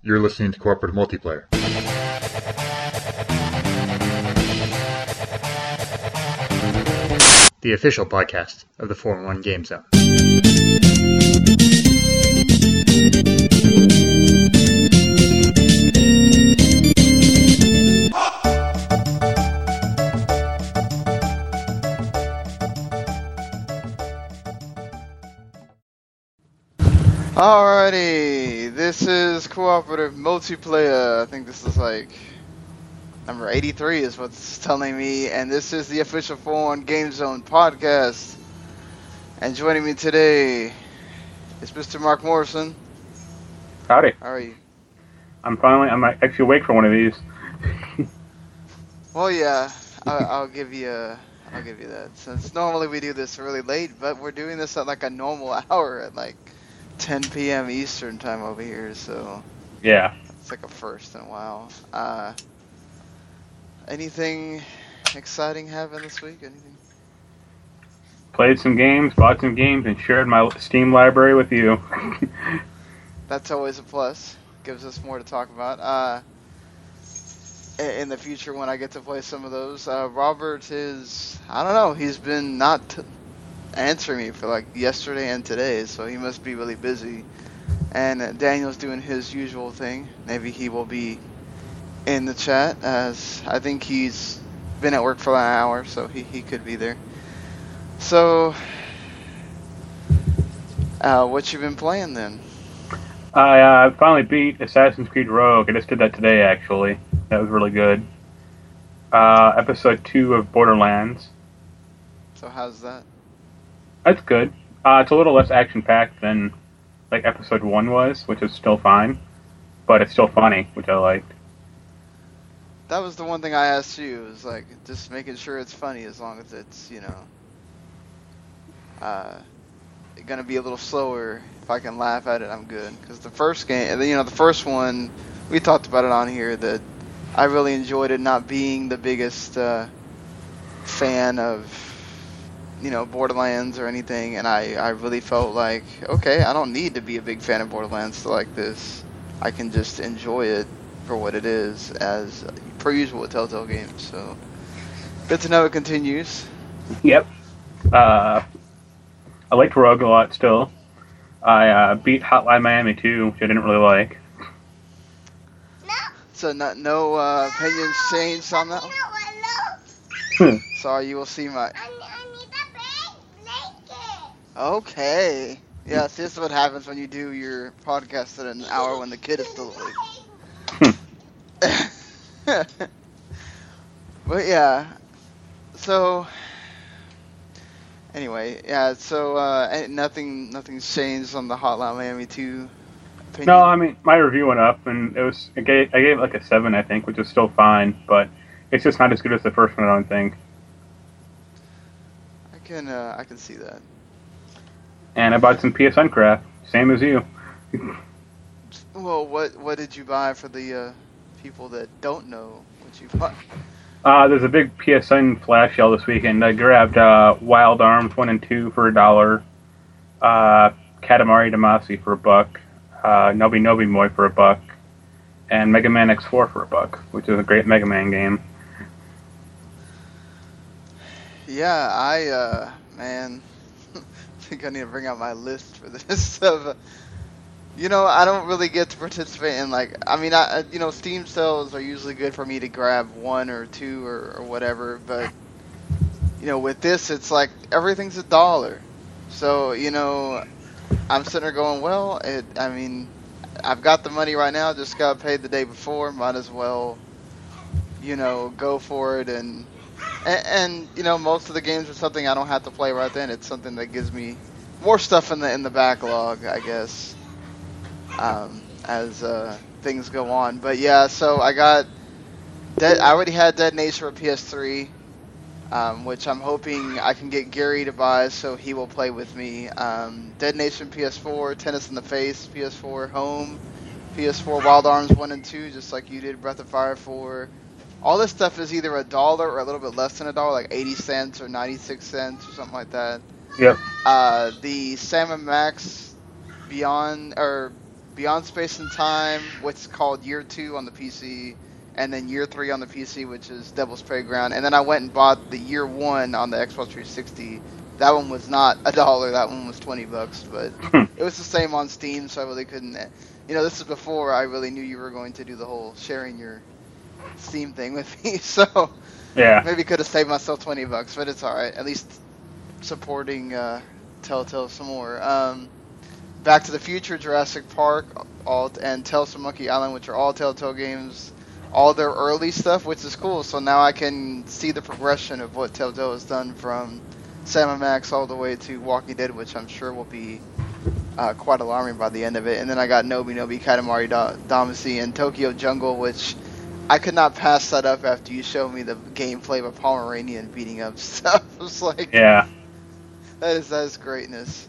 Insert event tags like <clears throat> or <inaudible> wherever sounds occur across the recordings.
You're listening to Cooperative Multiplayer. The official podcast of the 4 1 Game Zone. Cooperative multiplayer. I think this is like number 83 is what's telling me, and this is the official 4-1 Game Zone podcast. And joining me today is Mr. Marc Morrison. Howdy. How are you? I'm finally, I'm actually awake for one of these. <laughs> Well, yeah, I'll, I'll give you, uh, I'll give you that. Since normally we do this really late, but we're doing this at like a normal hour at like 10 p.m. Eastern time over here, so. Yeah. It's like a first in a while. Uh, anything exciting happen this week? Anything? Played some games, bought some games, and shared my Steam library with you. <laughs> That's always a plus. Gives us more to talk about. Uh, in the future, when I get to play some of those, uh, Robert is I don't know. He's been not t- answering me for like yesterday and today, so he must be really busy. And uh, Daniel's doing his usual thing. Maybe he will be in the chat as I think he's been at work for an hour, so he, he could be there. So, uh, what you been playing then? I uh, finally beat Assassin's Creed Rogue. I just did that today, actually. That was really good. Uh, episode 2 of Borderlands. So how's that? That's good. Uh, it's a little less action packed than like episode 1 was, which is still fine. But it's still funny, which I liked. That was the one thing I asked you. Was like just making sure it's funny as long as it's you know, uh, gonna be a little slower. If I can laugh at it, I'm good. Because the first game, you know, the first one, we talked about it on here that I really enjoyed it. Not being the biggest uh, fan of you know Borderlands or anything, and I I really felt like okay, I don't need to be a big fan of Borderlands to like this. I can just enjoy it for what it is, as per usual with Telltale games. So good to know it continues. Yep. Uh, I liked Rogue a lot still. I uh, beat Hotline Miami 2, which I didn't really like. No. So no, no uh, opinions changed on that. one? <laughs> Hmm. Sorry, you will see my. Okay. Yes, this is what happens when you do your podcast at an hour when the kid is still awake. <laughs> but yeah, so anyway, yeah, so uh, eh, nothing, nothing's changed on the Hotline Miami 2 opinion. No, I mean my review went up, and it was I gave, I gave it like a seven, I think, which is still fine, but it's just not as good as the first one, I don't think. I can, uh, I can see that. And I bought some PSN crap, same as you. Well, what what did you buy for the uh, people that don't know what you bought? Uh, there's a big PSN flash sale this weekend. I grabbed uh, Wild Arms one and two for a dollar, uh, Katamari Damacy for a buck, uh, Noby Noby Boy for a buck, and Mega Man X4 for a buck, which is a great Mega Man game. Yeah, I uh, man, think I need to bring out my list for <laughs> this. of, uh, you know, I don't really get to participate in like, I mean, I I- you know, Steam sales are usually good for me to grab one or two or, or whatever, but you know, with this, it's like everything's a dollar. So you know, I'm sitting there going, well, it. I mean, I've got the money right now. Just got paid the day before. Might as well, you know, go for it and and, and you know, most of the games are something I don't have to play right then. It's something that gives me more stuff in the in the backlog, I guess, um, as uh, things go on. But yeah, so I got Dead. I already had Dead Nation for PS3, um, which I'm hoping I can get Gary to buy, so he will play with me. Um, Dead Nation PS4, Tennis in the Face PS4, Home PS4, Wild Arms one and two, just like you did Breath of Fire 4. All this stuff is either a dollar or a little bit less than a dollar, like 80 cents or 96 cents or something like that. Yep. Uh, the Sam and Max Beyond or Beyond Space and Time, what's called Year Two on the PC, and then Year Three on the PC, which is Devil's Playground. And then I went and bought the Year One on the Xbox 360. That one was not a dollar. That one was 20 bucks, but <laughs> it was the same on Steam, so I really couldn't. You know, this is before I really knew you were going to do the whole sharing your Steam thing with me. <laughs> So Yeah. maybe could have saved myself 20 bucks, but it's all right. At least supporting uh, Telltale some more. Um, Back to the Future, Jurassic Park, all and Tales from Monkey Island, which are all Telltale games, all their early stuff, which is cool. So now I can see the progression of what Telltale has done from Sam and Max all the way to Walking Dead, which I'm sure will be uh, quite alarming by the end of it. And then I got Nobi Nobi Katamari da- Damacy and Tokyo Jungle, which I could not pass that up after you showed me the gameplay of a Pomeranian beating up <laughs> stuff. I was like, Yeah. that is that is greatness.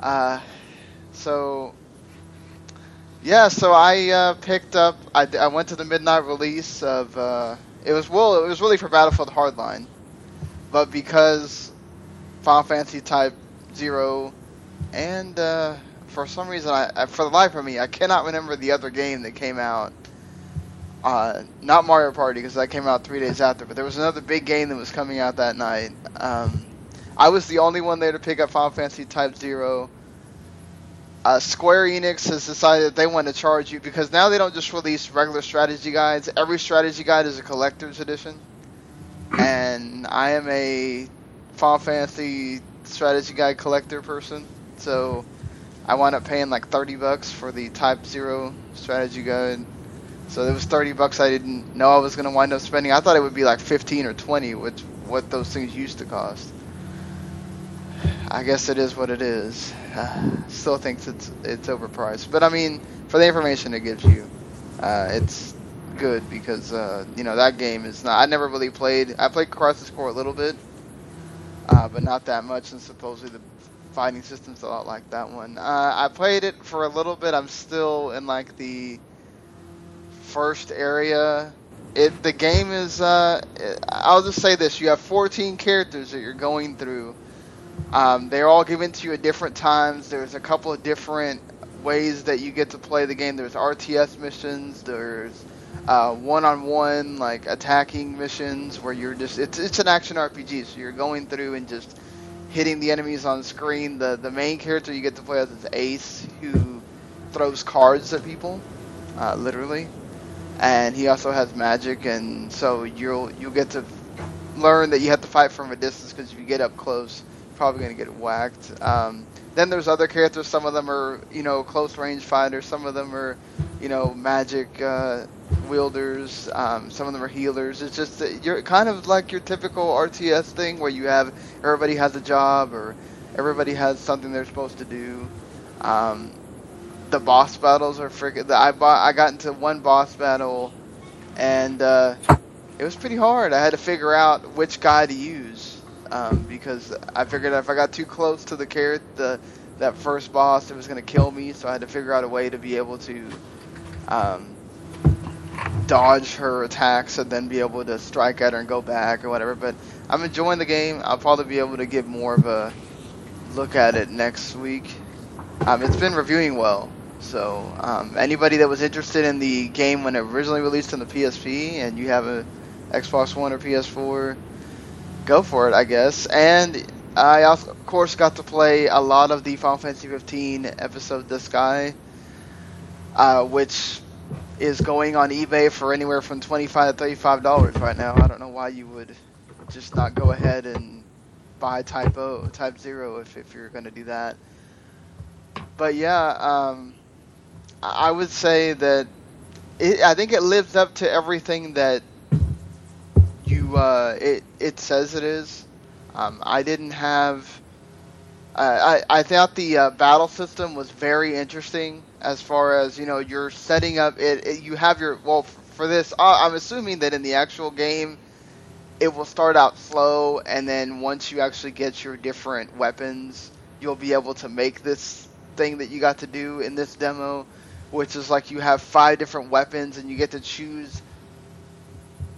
Uh, so yeah, so I uh, picked up. I, I went to the midnight release of. Uh, it was well, it was really for Battlefield Hardline, but because Final Fantasy Type Zero, and uh, for some reason, I, I for the life of me, I cannot remember the other game that came out. Uh, not Mario Party because that came out three days after, but there was another big game that was coming out that night. Um, I was the only one there to pick up Final Fantasy Type Zero. Uh, Square Enix has decided that they want to charge you because now they don't just release regular strategy guides. Every strategy guide is a collector's edition, and I am a Final Fantasy strategy guide collector person, so I wound up paying like thirty bucks for the Type Zero strategy guide. So it was thirty bucks I didn't know I was gonna wind up spending. I thought it would be like fifteen or twenty, which what those things used to cost. I guess it is what it is. Uh, <sighs> still thinks it's it's overpriced, but I mean, for the information it gives you, uh, it's good because uh, you know that game is not. I never really played. I played Crisis Core a little bit, uh, but not that much, and supposedly the fighting system's a lot like that one. Uh, I played it for a little bit. I'm still in like the first area. It the game is. Uh, I'll just say this: you have 14 characters that you're going through. Um, they're all given to you at different times. There's a couple of different ways that you get to play the game. There's RTS missions. There's uh, one-on-one like attacking missions where you're just. It's it's an action RPG, so you're going through and just hitting the enemies on screen. The the main character you get to play as is Ace, who throws cards at people, uh, literally and he also has magic, and so you'll you'll get to learn that you have to fight from a distance because if you get up close, you're probably gonna get whacked. Um, then there's other characters. Some of them are you know close range fighters. Some of them are you know magic uh, wielders. Um, some of them are healers. It's just you're kind of like your typical RTS thing where you have everybody has a job or everybody has something they're supposed to do. Um, the boss battles are freaking. I bought. I got into one boss battle, and uh, it was pretty hard. I had to figure out which guy to use um, because I figured if I got too close to the carrot, the that first boss, it was gonna kill me. So I had to figure out a way to be able to um, dodge her attacks and then be able to strike at her and go back or whatever. But I'm enjoying the game. I'll probably be able to give more of a look at it next week. Um, it's been reviewing well. So um, anybody that was interested in the game when it originally released on the PSP and you have a Xbox One or PS4, go for it, I guess. And I of course, got to play a lot of the Final Fantasy 15 episode Duscae, uh, which is going on eBay for anywhere from 25 to 35 dollars right now. I don't know why you would just not go ahead and buy Type O, Type Zero if if you're going to do that. But yeah, um, I would say that it, I think it lives up to everything that you uh, it it says it is. Um, I didn't have. I I thought the uh, battle system was very interesting as far as you know you're setting up it, it you have your well for this uh, I'm assuming that in the actual game it will start out slow and then once you actually get your different weapons you'll be able to make this thing that you got to do in this demo which is like you have five different weapons and you get to choose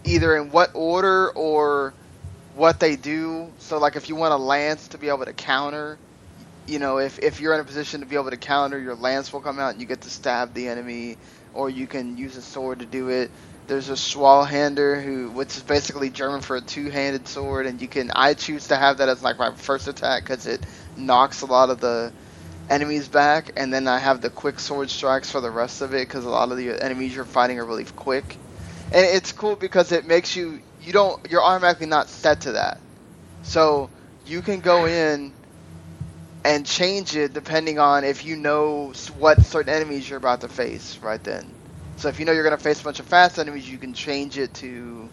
either in what order or what they do. So like if you want a lance to be able to counter, you know, if if you're in a position to be able to counter, your lance will come out and you get to stab the enemy, or you can use a sword to do it. There's a Zweihander who, which is basically German for a two-handed sword, and you can. I choose to have that as like my first attack because it knocks a lot of the enemies back, and then I have the quick sword strikes for the rest of it because a lot of the enemies you're fighting are really quick, and it's cool because it makes you you don't you're automatically not set to that, so you can go in and change it depending on if you know what certain enemies you're about to face right then. So if you know you're going to face a bunch of fast enemies, you can change it to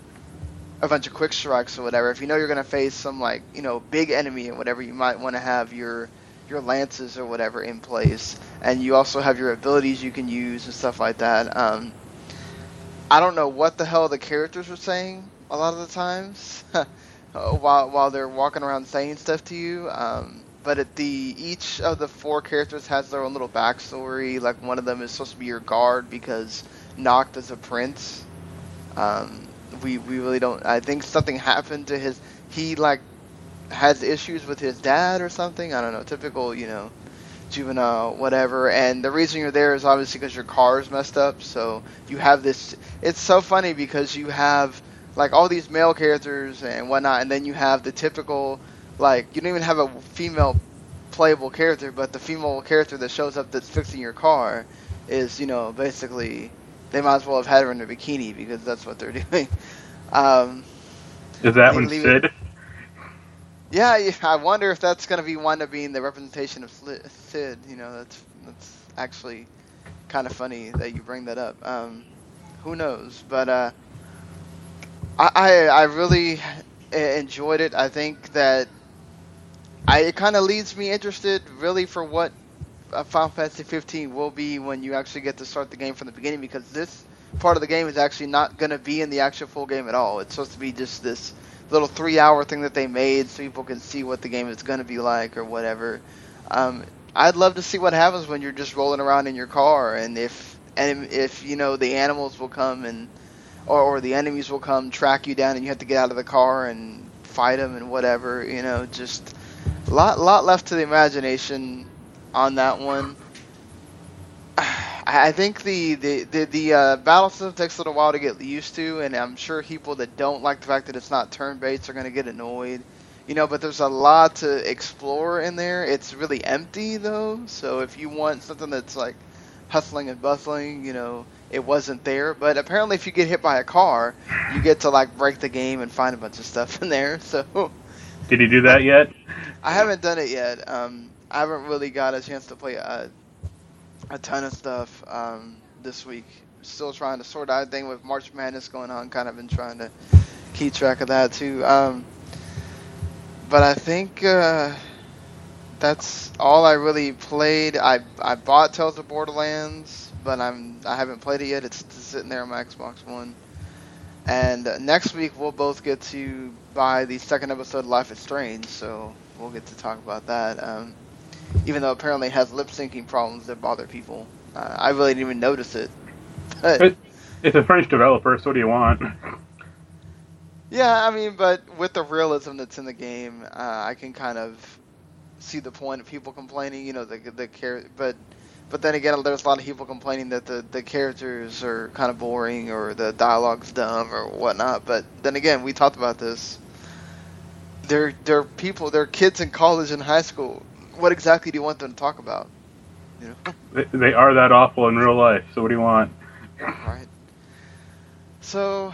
a bunch of quick strikes or whatever. If you know you're going to face some like you know big enemy and whatever, you might want to have your your lances or whatever in place, and you also have your abilities you can use and stuff like that. Um, I don't know what the hell the characters were saying a lot of the times <laughs> uh, while while they're walking around saying stuff to you. Um, but at the each of the four characters has their own little backstory. Like one of them is supposed to be your guard because Noct is a prince. Um, we we really don't. I think something happened to his. He like has issues with his dad or something. I don't know. Typical, you know, juvenile, whatever. And the reason you're there is obviously because your car is messed up. So you have this. It's so funny because you have like all these male characters and whatnot, and then you have the typical like you don't even have a female playable character, but the female character that shows up that's fixing your car is, you know, basically they might as well have had her in a bikini because that's what they're <laughs> doing. Um, Is that one Cid? it- yeah, I wonder if that's gonna be one of being the representation of Cid. You know, that's that's actually kind of funny that you bring that up. Um, who knows? But uh, I, I I really enjoyed it. I think that I it kind of leaves me interested, really, for what uh, Final Fantasy 15 will be when you actually get to start the game from the beginning, because this part of the game is actually not going to be in the actual full game at all. It's supposed to be just this little three-hour thing that they made so people can see what the game is going to be like or whatever. Um, I'd love to see what happens when you're just rolling around in your car, and if and if you know the animals will come and or, or the enemies will come track you down, and you have to get out of the car and fight them and whatever. You know, just a lot lot left to the imagination on that one. I think the the the, the uh, battle system takes a little while to get used to, and I'm sure people that don't like the fact that it's not turn-based are going to get annoyed. You know, but there's a lot to explore in there. It's really empty though, so if you want something that's like hustling and bustling, you know, it wasn't there. But apparently, if you get hit by a car, you get to like break the game and find a bunch of stuff in there. <laughs> So Did you do that yet? I haven't done it yet. Um, I haven't really got a chance to play a, a ton of stuff um, this week. Still trying to sort out thing with March Madness going on. Kind of been trying to keep track of that too. Um, but I think uh, that's all I really played. I I bought Tales of Borderlands, but I'm I haven't played it yet. It's sitting there on my Xbox One. And uh, next week we'll both get to buy the second episode of Life is Strange, so we'll get to talk about that. Um, even though apparently it has lip syncing problems that bother people, uh, I really didn't even notice it. <laughs> But, it's a French developer, so what do you want? yeah, I mean, but with the realism that's in the game, uh, I can kind of see the point of people complaining. You know, the the char- but but then again, there's a lot of people complaining that the the characters are kind of boring or the dialogue's dumb or whatnot. But then again, we talked about this. They're they're people, they're kids in college and high school. What exactly do you want them to talk about? You know, <laughs> They, they are that awful in real life, so what do you want? right? So.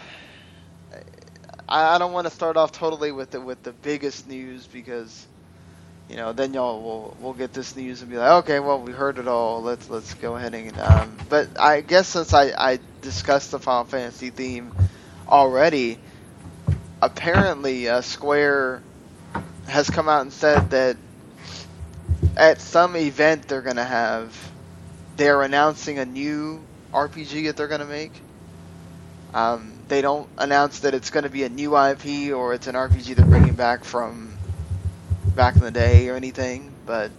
I, I don't want to start off totally with the with the biggest news because, you know, then y'all will will get this news and be like, okay, well we heard it all. Let's let's go ahead and. Um, but I guess since I I discussed the Final Fantasy theme already, apparently uh, Square has come out and said that at some event they're gonna have, they're announcing a new RPG that they're gonna make. Um, they don't announce that it's going to be a new IP or it's an RPG they're bringing back from back in the day or anything. But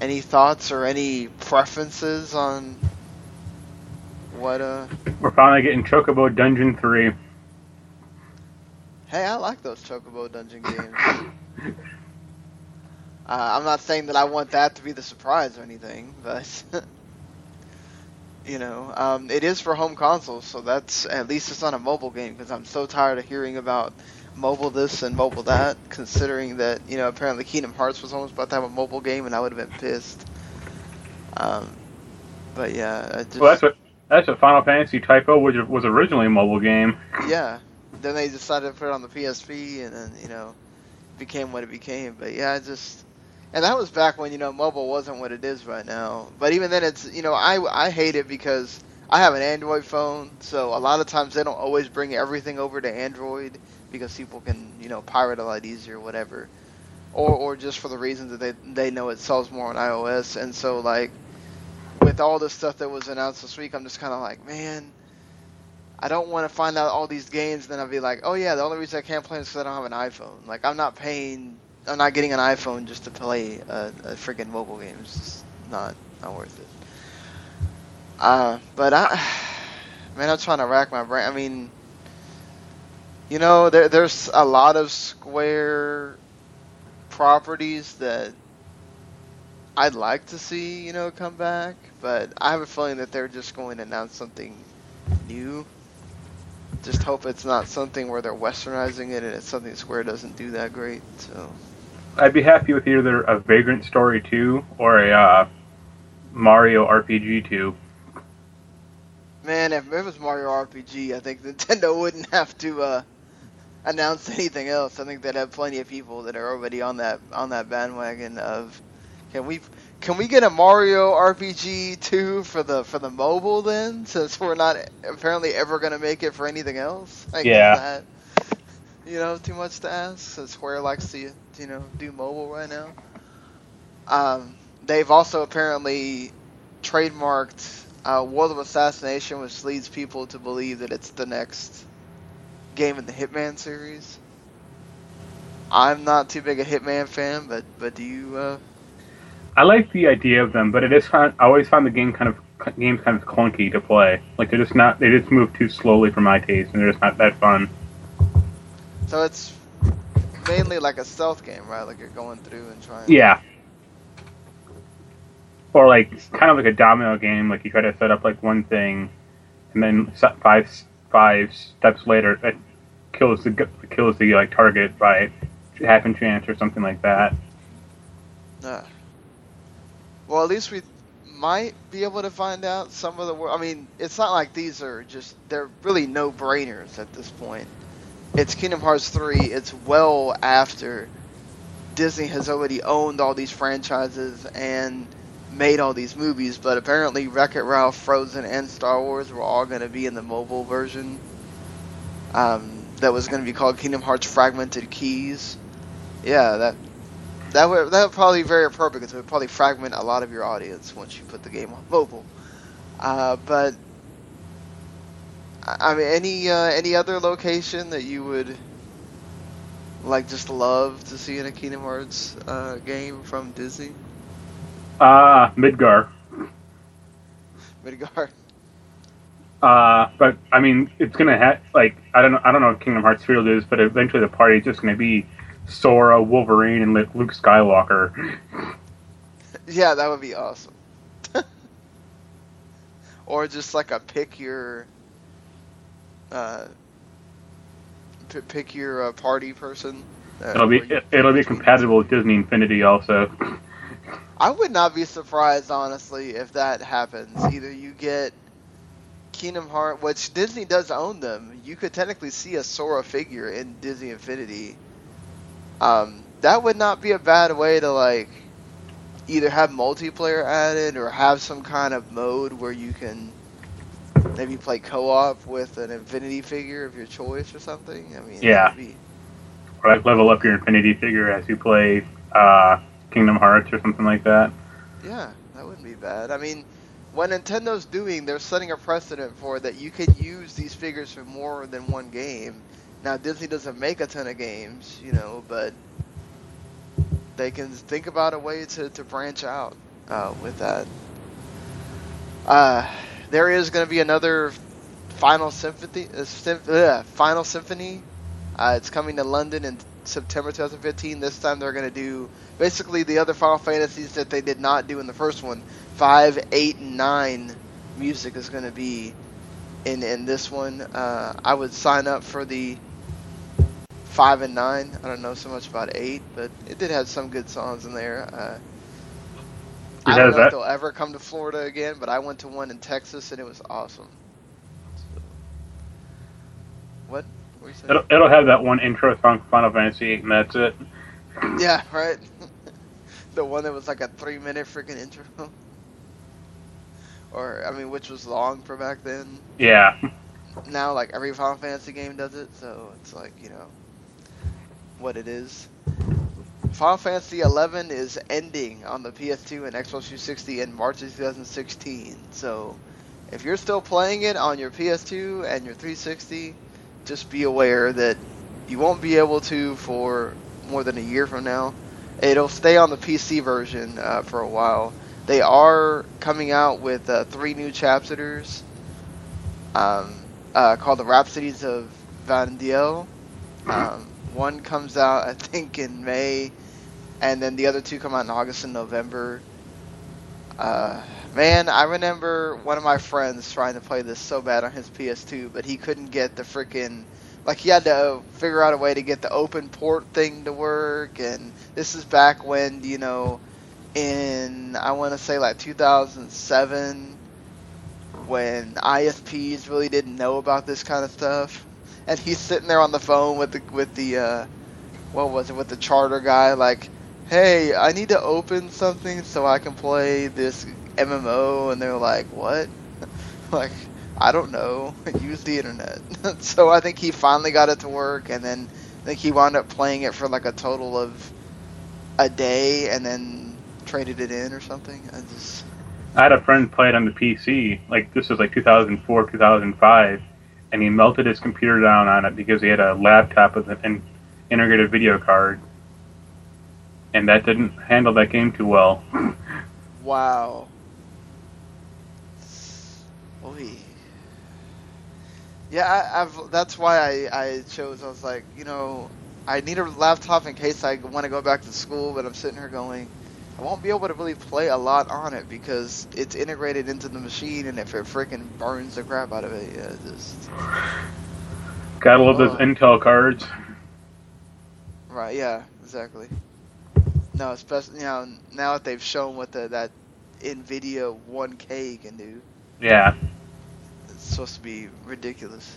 any thoughts or any preferences on what? Uh, We're finally getting Chocobo Dungeon 3. hey, I like those Chocobo Dungeon <laughs> games. Uh, I'm not saying that I want that to be the surprise or anything, but <laughs> you know, um, it is for home consoles, so that's at least it's not a mobile game because I'm so tired of hearing about mobile this and mobile that. Considering that you know apparently Kingdom Hearts was almost about to have a mobile game, and I would have been pissed. Um, but yeah, I just, Well, that's what that's what Final Fantasy Type O was was originally a mobile game. <laughs> yeah. Then they decided to put it on the PSP, and then you know, became what it became. But yeah, I just, and that was back when you know mobile wasn't what it is right now. But even then, it's you know I I hate it because I have an Android phone, so a lot of times they don't always bring everything over to Android because people can you know pirate a lot easier, or whatever, or or just for the reason that they they know it sells more on iOS, and so like with all the stuff that was announced this week, I'm just kind of like, man, I don't want to find out all these games, And then I'll be like, oh yeah, the only reason I can't play is because I don't have an iPhone. Like I'm not paying, I'm not getting an iPhone just to play a, a freaking mobile game. It's just not not worth it. Uh, but I, <sighs> man, I'm trying to rack my brain. I mean, you know, there there's a lot of Square properties that I'd like to see, you know, come back, but I have a feeling that they're just going to announce something new. Just hope it's not something where they're westernizing it and it's something Square doesn't do that great. So I'd be happy with either a Vagrant Story 2 or a uh, Mario RPG 2. Man, if it was Mario RPG, I think <laughs> Nintendo wouldn't have to uh, announce anything else. I think they'd have plenty of people that are already on that on that bandwagon of can we can we get a Mario RPG 2 for the for the mobile then <laughs> since we're not apparently ever going to make it for anything else? Is Yeah. that, you know, too much to ask since Square likes to you know do mobile right now. Um, they've also apparently trademarked uh, World of Assassination, which leads people to believe that it's the next game in the Hitman series. I'm not too big a Hitman fan, but but do you? Uh, I like the idea of them, but it is kind I always find the game kind of games kind of clunky to play. Like they're just not they just move too slowly for my taste, and they're just not that fun. so it's mainly like a stealth game, right? Like you're going through and trying. Yeah. Or like kind of like a domino game, like you try to set up like one thing, and then five five steps later, it kills the kills the like target by happen chance or something like that. Uh, well, at least we might be able to find out some of the. I mean, it's not like these are just. They're really no brainers at this point. It's Kingdom Hearts 3. It's well after Disney has already owned all these franchises and made all these movies, but apparently Wreck It Ralph, Frozen, and Star Wars were all going to be in the mobile version. Um, that was going to be called Kingdom Hearts Fragmented Keys. Yeah, that that would that would probably be very appropriate because it would probably fragment a lot of your audience once you put the game on mobile. Uh, but I mean, any uh, any other location that you would like just love to see in a Kingdom Hearts uh, game from Disney? Ah, Midgar. Midgard. Uh, but I mean, it's gonna have like I don't know. I don't know if Kingdom Hearts Field is, but eventually the party is just gonna be Sora, Wolverine, and Luke Skywalker. <laughs> Yeah, that would be awesome. <laughs> or just like a pick your uh, p- pick your uh, party person. Uh, It'll be you- it'll be compatible with Disney Infinity also. I would not be surprised, honestly, if that happens. Either you get Kingdom Heart, which Disney does own them. You could technically see a Sora figure in Disney Infinity. Um, that would not be a bad way to like either have multiplayer added or have some kind of mode where you can maybe play co-op with an Infinity figure of your choice or something. I mean, Yeah. be or like level up your Infinity figure as you play uh, Kingdom Hearts or something like that. Yeah, that wouldn't be bad. I mean, what Nintendo's doing, they're setting a precedent for that you can use these figures for more than one game. Now, Disney doesn't make a ton of games, you know, but they can think about a way to, to branch out uh, with that. Uh, there is going to be another Final Symphony, uh, uh, Final Symphony. Uh, it's coming to London in September 2015. This time they're going to do basically the other Final Fantasies that they did not do in the first one. Five, eight, and nine music is going to be in in this one. Uh, I would sign up for the five and nine. I don't know so much about eight, but it did have some good songs in there. I don't know if they'll ever come to Florida again, but I went to one in Texas and it was awesome. What? What were you saying? It'll, it'll have that one intro song from Final Fantasy VIII, and that's it. Yeah, right. <laughs> the one that was like a three minute freaking intro. <laughs> or I mean, which was long for back then. Yeah. Now, like every Final Fantasy game does it, so it's like you know what it is. Final Fantasy 11 is ending on the PS2 and Xbox 360 in March of 2016. So, if you're still playing it on your PS2 and your 360, just be aware that you won't be able to for more than a year from now. It'll stay on the PC version uh, for a while. They are coming out with uh, three new chapters um, uh, called the Rhapsodies of Vana'diel. Um, one comes out, I think, in May, and then the other two come out in August and November. Uh, man, I remember one of my friends trying to play this so bad on his PS2, but he couldn't get the freaking like he had to figure out a way to get the open port thing to work, and this is back when you know, in I want to say like 2007, when ISPs really didn't know about this kind of stuff, and he's sitting there on the phone with the with the uh, what was it with the charter guy like hey, I need to open something so I can play this MMO, and they're like, what? <laughs> like, I don't know. <laughs> Use the internet. <laughs> so I think he finally got it to work, and then I think he wound up playing it for like a total of a day, and then traded it in or something. I just I had a friend play it on the PC, like this was like 2004, 2005, and he melted his computer down on it because he had a laptop with an integrated video card, and that didn't handle that game too well. wow. Oy. Yeah, I, I've. That's why I, I chose. I was like, you know, I need a laptop in case I want to go back to school, but I'm sitting here going, I won't be able to really play a lot on it because it's integrated into the machine, and if it freaking burns the crap out of it, yeah, just Gotta love those. Intel cards. right. Yeah, exactly. No, especially you know now that they've shown what the that Nvidia 1K can do. Yeah. It's supposed to be ridiculous.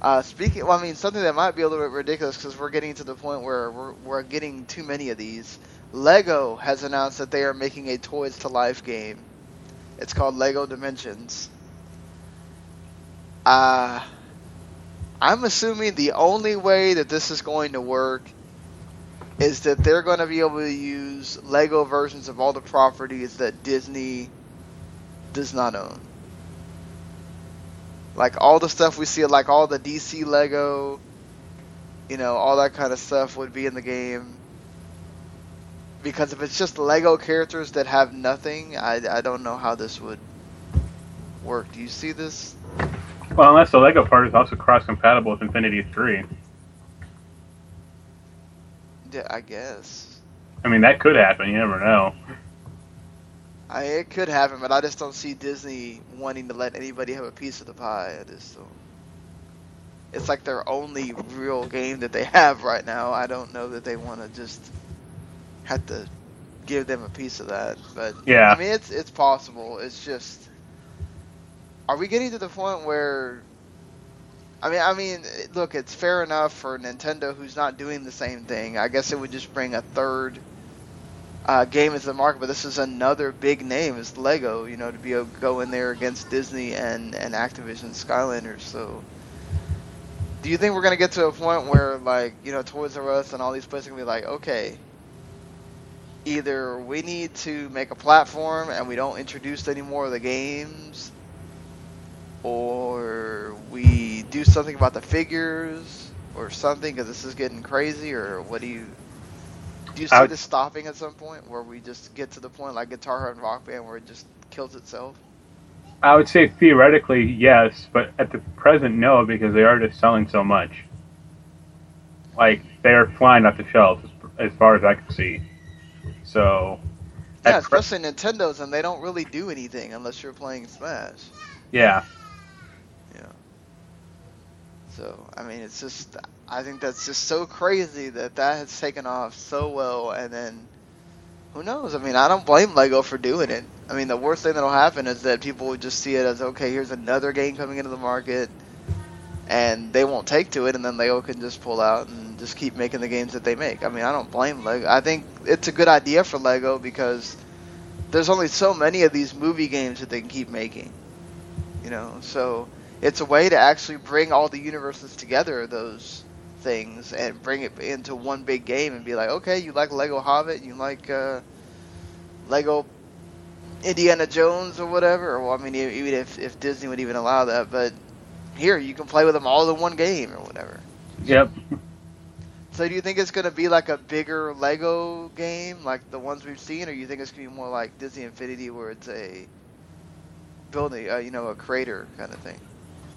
Uh, speaking, well, I mean, something that might be a little bit ridiculous because we're getting to the point where we're, we're getting too many of these. Lego has announced that they are making a Toys to Life game. It's called Lego Dimensions. Uh, I'm assuming the only way that this is going to work is that they're going to be able to use Lego versions of all the properties that Disney does not own. Like all the stuff we see, like all the DC Lego, you know, all that kind of stuff would be in the game. Because if it's just Lego characters that have nothing, I, I don't know how this would work. Do you see this? Well, unless the Lego part is also cross compatible with Infinity 3. I guess. I mean, that could happen. You never know. I, it could happen, but I just don't see Disney wanting to let anybody have a piece of the pie. I just don't. It's like their only real game that they <laughs> have right now. I don't know that they want to just have to give them a piece of that. But Yeah. I mean, it's it's possible. It's just, are we getting to the point where? I mean, I mean, look, it's fair enough for Nintendo, who's not doing the same thing. I guess it would just bring a third uh, game into the market, but this is another big name. It's Lego, you know, to be able to go in there against Disney and and Activision Skylanders. So, do you think we're gonna get to a point where like you know Toys R Us and all these places are gonna be like, okay, either we need to make a platform and we don't introduce any more of the games, or we do something about the figures or something because this is getting crazy, or what do you? Do you see would- this stopping at some point where we just get to the point like Guitar Hero and Rock Band where it just kills itself? I would say theoretically yes, but at the present no, because they are just selling so much. like they're flying off the shelves as, far as I can see. So, Yeah, at pre- especially Nintendo's, and they don't really do anything unless you're playing Smash. yeah, So I mean, it's just I think that's just so crazy that that has taken off so well, and then who knows? I mean, I don't blame Lego for doing it. I mean, the worst thing that'll happen is that people would just see it as okay, here's another game coming into the market, and they won't take to it, and then Lego can just pull out and just keep making the games that they make. I mean, I don't blame Lego. I think it's a good idea for Lego because there's only so many of these movie games that they can keep making. You know, so it's a way to actually bring all the universes together, those things, and bring it into one big game and be like, okay, you like Lego Hobbit, you like uh, Lego Indiana Jones or whatever. Well, I mean, even if, if Disney would even allow that, but here you can play with them all in one game or whatever. yep. So do you think it's going to be like a bigger Lego game, like the ones we've seen, or you think it's going to be more like Disney Infinity, where it's a building, uh, you know, a crater kind of thing?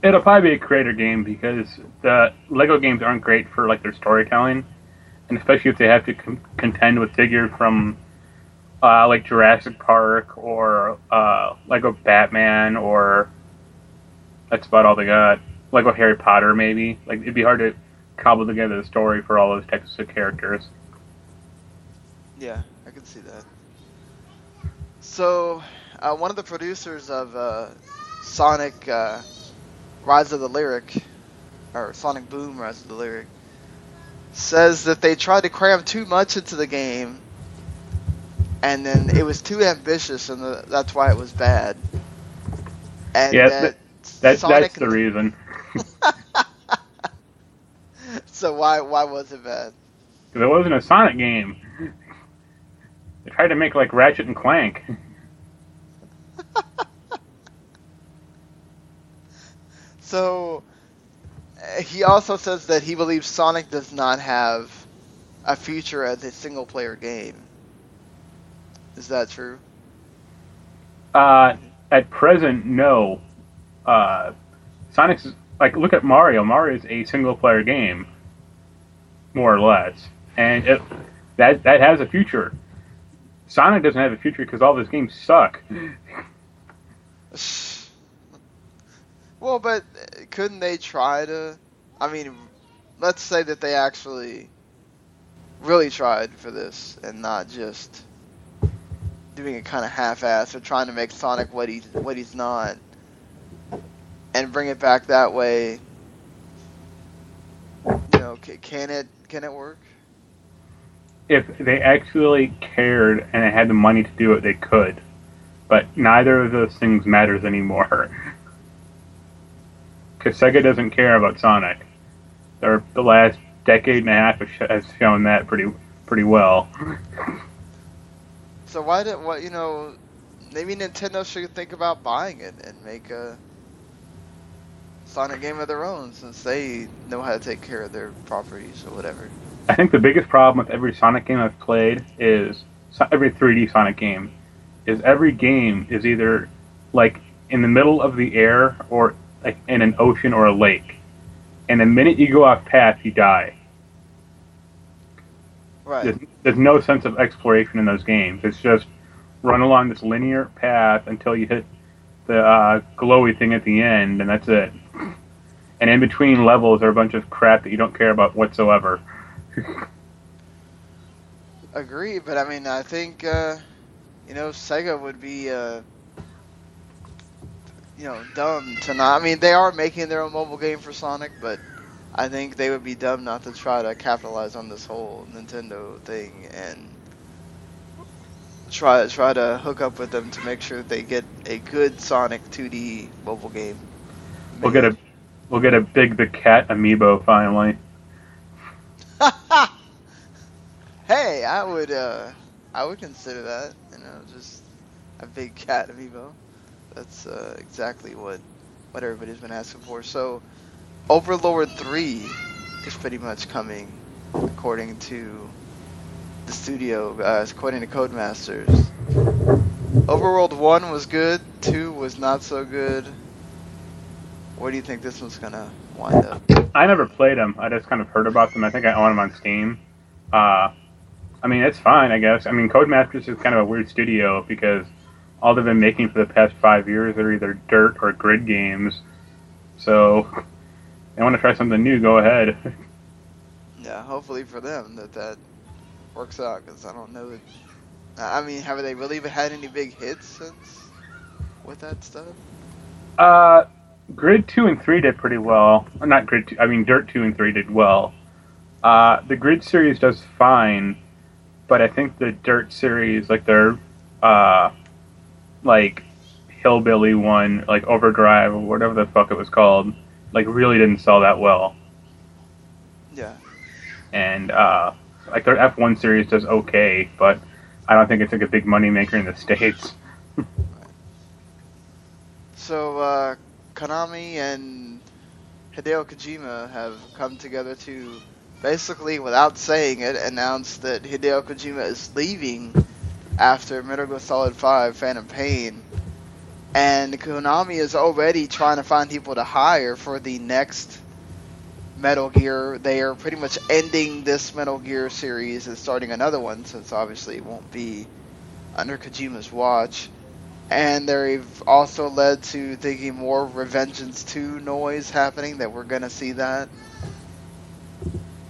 It'll probably be a creator game because the Lego games aren't great for like their storytelling, and especially if they have to con- contend with figures from uh, like Jurassic Park or uh, Lego Batman or that's about all they got. Lego Harry Potter maybe. Like it'd be hard to cobble together the story for all those types of characters. Yeah, I can see that. So, uh, one of the producers of uh, Sonic uh, Rise of the Lyric, or Sonic Boom Rise of the Lyric, says that they tried to cram too much into the game, and then it was too ambitious, and the, that's why it was bad. And Yeah, that That, Sonic that's the reason. <laughs> so why why was it bad? Because it wasn't a Sonic game. They tried to make like Ratchet and Clank. <laughs> So uh, he also says that he believes Sonic does not have a future as a single player game. Is that true? Uh, at present, no. Uh, Sonic's like look at Mario. Mario is a single player game, more or less, and it, that that has a future. Sonic doesn't have a future because all those games suck. <sighs> <laughs> Well, but uh, couldn't they try to? I mean, let's say that they actually really tried for this and not just doing it kind of half-assed or trying to make Sonic what he's what he's not, and bring it back that way. You know, ca- can it can it work? If they actually cared and they had the money to do it, they could. But neither of those things matters anymore. <laughs> Because Sega doesn't care about Sonic. They're, the last decade and a half has shown that pretty pretty well. So why did what you know? Maybe Nintendo should think about buying it and make a Sonic game of their own, since they know how to take care of their properties or whatever. I think the biggest problem with every Sonic game I've played is every 3D Sonic game is every game is either like in the middle of the air or like in an ocean or a lake, and the minute you go off path, you die. Right. There's, there's no sense of exploration in those games. It's just run along this linear path until you hit the uh, glowy thing at the end, and that's it. And in between levels are a bunch of crap that you don't care about whatsoever. <laughs> Agree, but I mean, I think uh, you know Sega would be uh, you know dumb to not. I mean, they are making their own mobile game for Sonic, but I think they would be dumb not to try to capitalize on this whole Nintendo thing and try try to hook up with them to make sure they get a good Sonic 2D mobile game. We'll get a we'll get a big the cat amiibo finally. <laughs> hey, I would uh, I would consider that. You know, just a big cat amiibo. That's uh, exactly what what everybody's been asking for. So, Overlord three is pretty much coming, according to the studio, uh, according to Codemasters. Overlord one was good. Two was not so good. Where do you think this one's gonna wind up. I never played them. I just kind of heard about them. I think I own them on Steam. Uh, I mean, it's fine, I guess. I mean, Codemasters is kind of a weird studio because all they've been making for the past five years are either dirt or grid games. So, they want to try something new. Go ahead. Yeah, hopefully for them that that works out because I don't know. That, I mean, have they really had any big hits since with that stuff? Uh, Grid two and three did pretty well. Or not Grid two. I mean, Dirt two and three did well. Uh, the Grid series does fine, but I think the Dirt series, like their, uh, like Hillbilly one, like Overdrive or whatever the fuck it was called, like really didn't sell that well. Yeah. And uh, like their F one series does okay, but I don't think it's like a big money maker in the states. <laughs> So uh, Konami and Hideo Kojima have come together to basically, without saying it, announce that Hideo Kojima is leaving after Metal Gear Solid 5 Phantom Pain. And Konami is already trying to find people to hire for the next Metal Gear. They are pretty much ending this Metal Gear series and starting another one, since obviously it won't be under Kojima's watch. And they've also led to thinking more Revengeance 2 noise happening, that we're going to see that.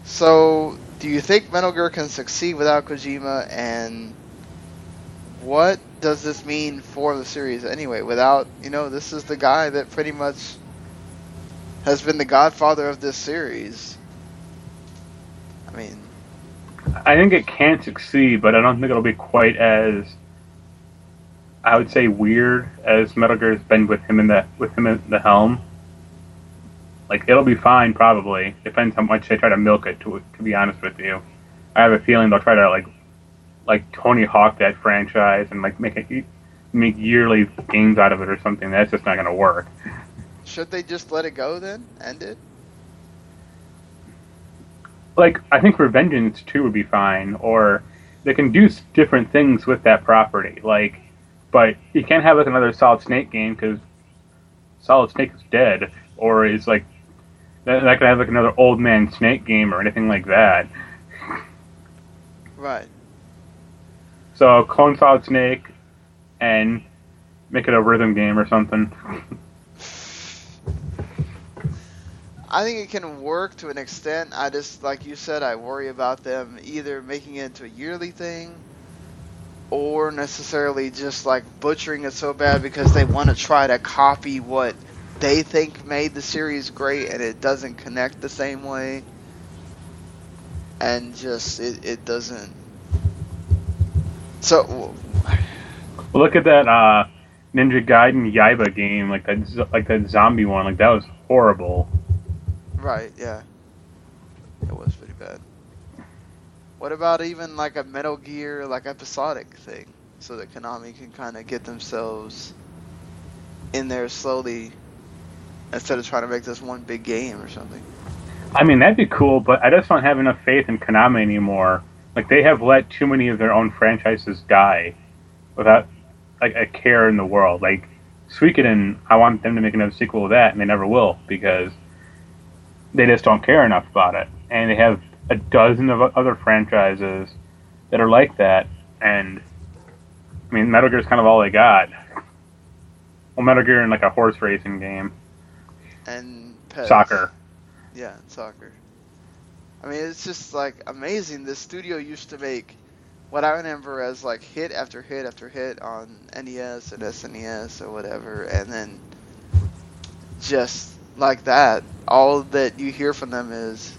So, do you think Metal Gear can succeed without Kojima? And what does this mean for the series anyway? Without, you know, this is the guy that pretty much has been the godfather of this series. I mean, I think it can succeed, but I don't think it'll be quite as I would say weird as Metal Gear has been with him in the with him in the helm. Like it'll be fine, probably. Depends how much they try to milk it. To to be honest with you, I have a feeling they'll try to like like Tony Hawk that franchise and like make it make yearly games out of it or something. That's just not going to work. should they just let it go then? End it? like I think Revengeance two would be fine, or they can do different things with that property. Like, but you can't have like another Solid Snake game because Solid Snake is dead, or is like they're not have like another Old Man Snake game or anything like that. Right. So clone Solid Snake and make it a rhythm game or something. I think it can work to an extent. I just, like you said, I worry about them either making it into a yearly thing or necessarily just like butchering it so bad because they want to try to copy what they think made the series great and it doesn't connect the same way. And just, it, it doesn't. So, Look at that uh, Ninja Gaiden Yaiba game, like that, like that zombie one. Like that was horrible. Right, yeah. It was pretty bad. What about even like a Metal Gear, like episodic thing? So that Konami can kind of get themselves in there slowly instead of trying to make this one big game or something. I mean, that'd be cool, but I just don't have enough faith in Konami anymore. Like they have let too many of their own franchises die without like a care in the world. Like Suikoden, I want them to make another sequel of that, and they never will because they just don't care enough about it. And they have a dozen of other franchises that are like that, and I mean, Metal Gear is kind of all they got. Well, Metal Gear in like a horse racing game, And PES. soccer. Yeah, soccer. I mean, it's just like amazing. This studio used to make what I remember as like hit after hit after hit on NES and SNES or whatever, and then just like that, all that you hear from them is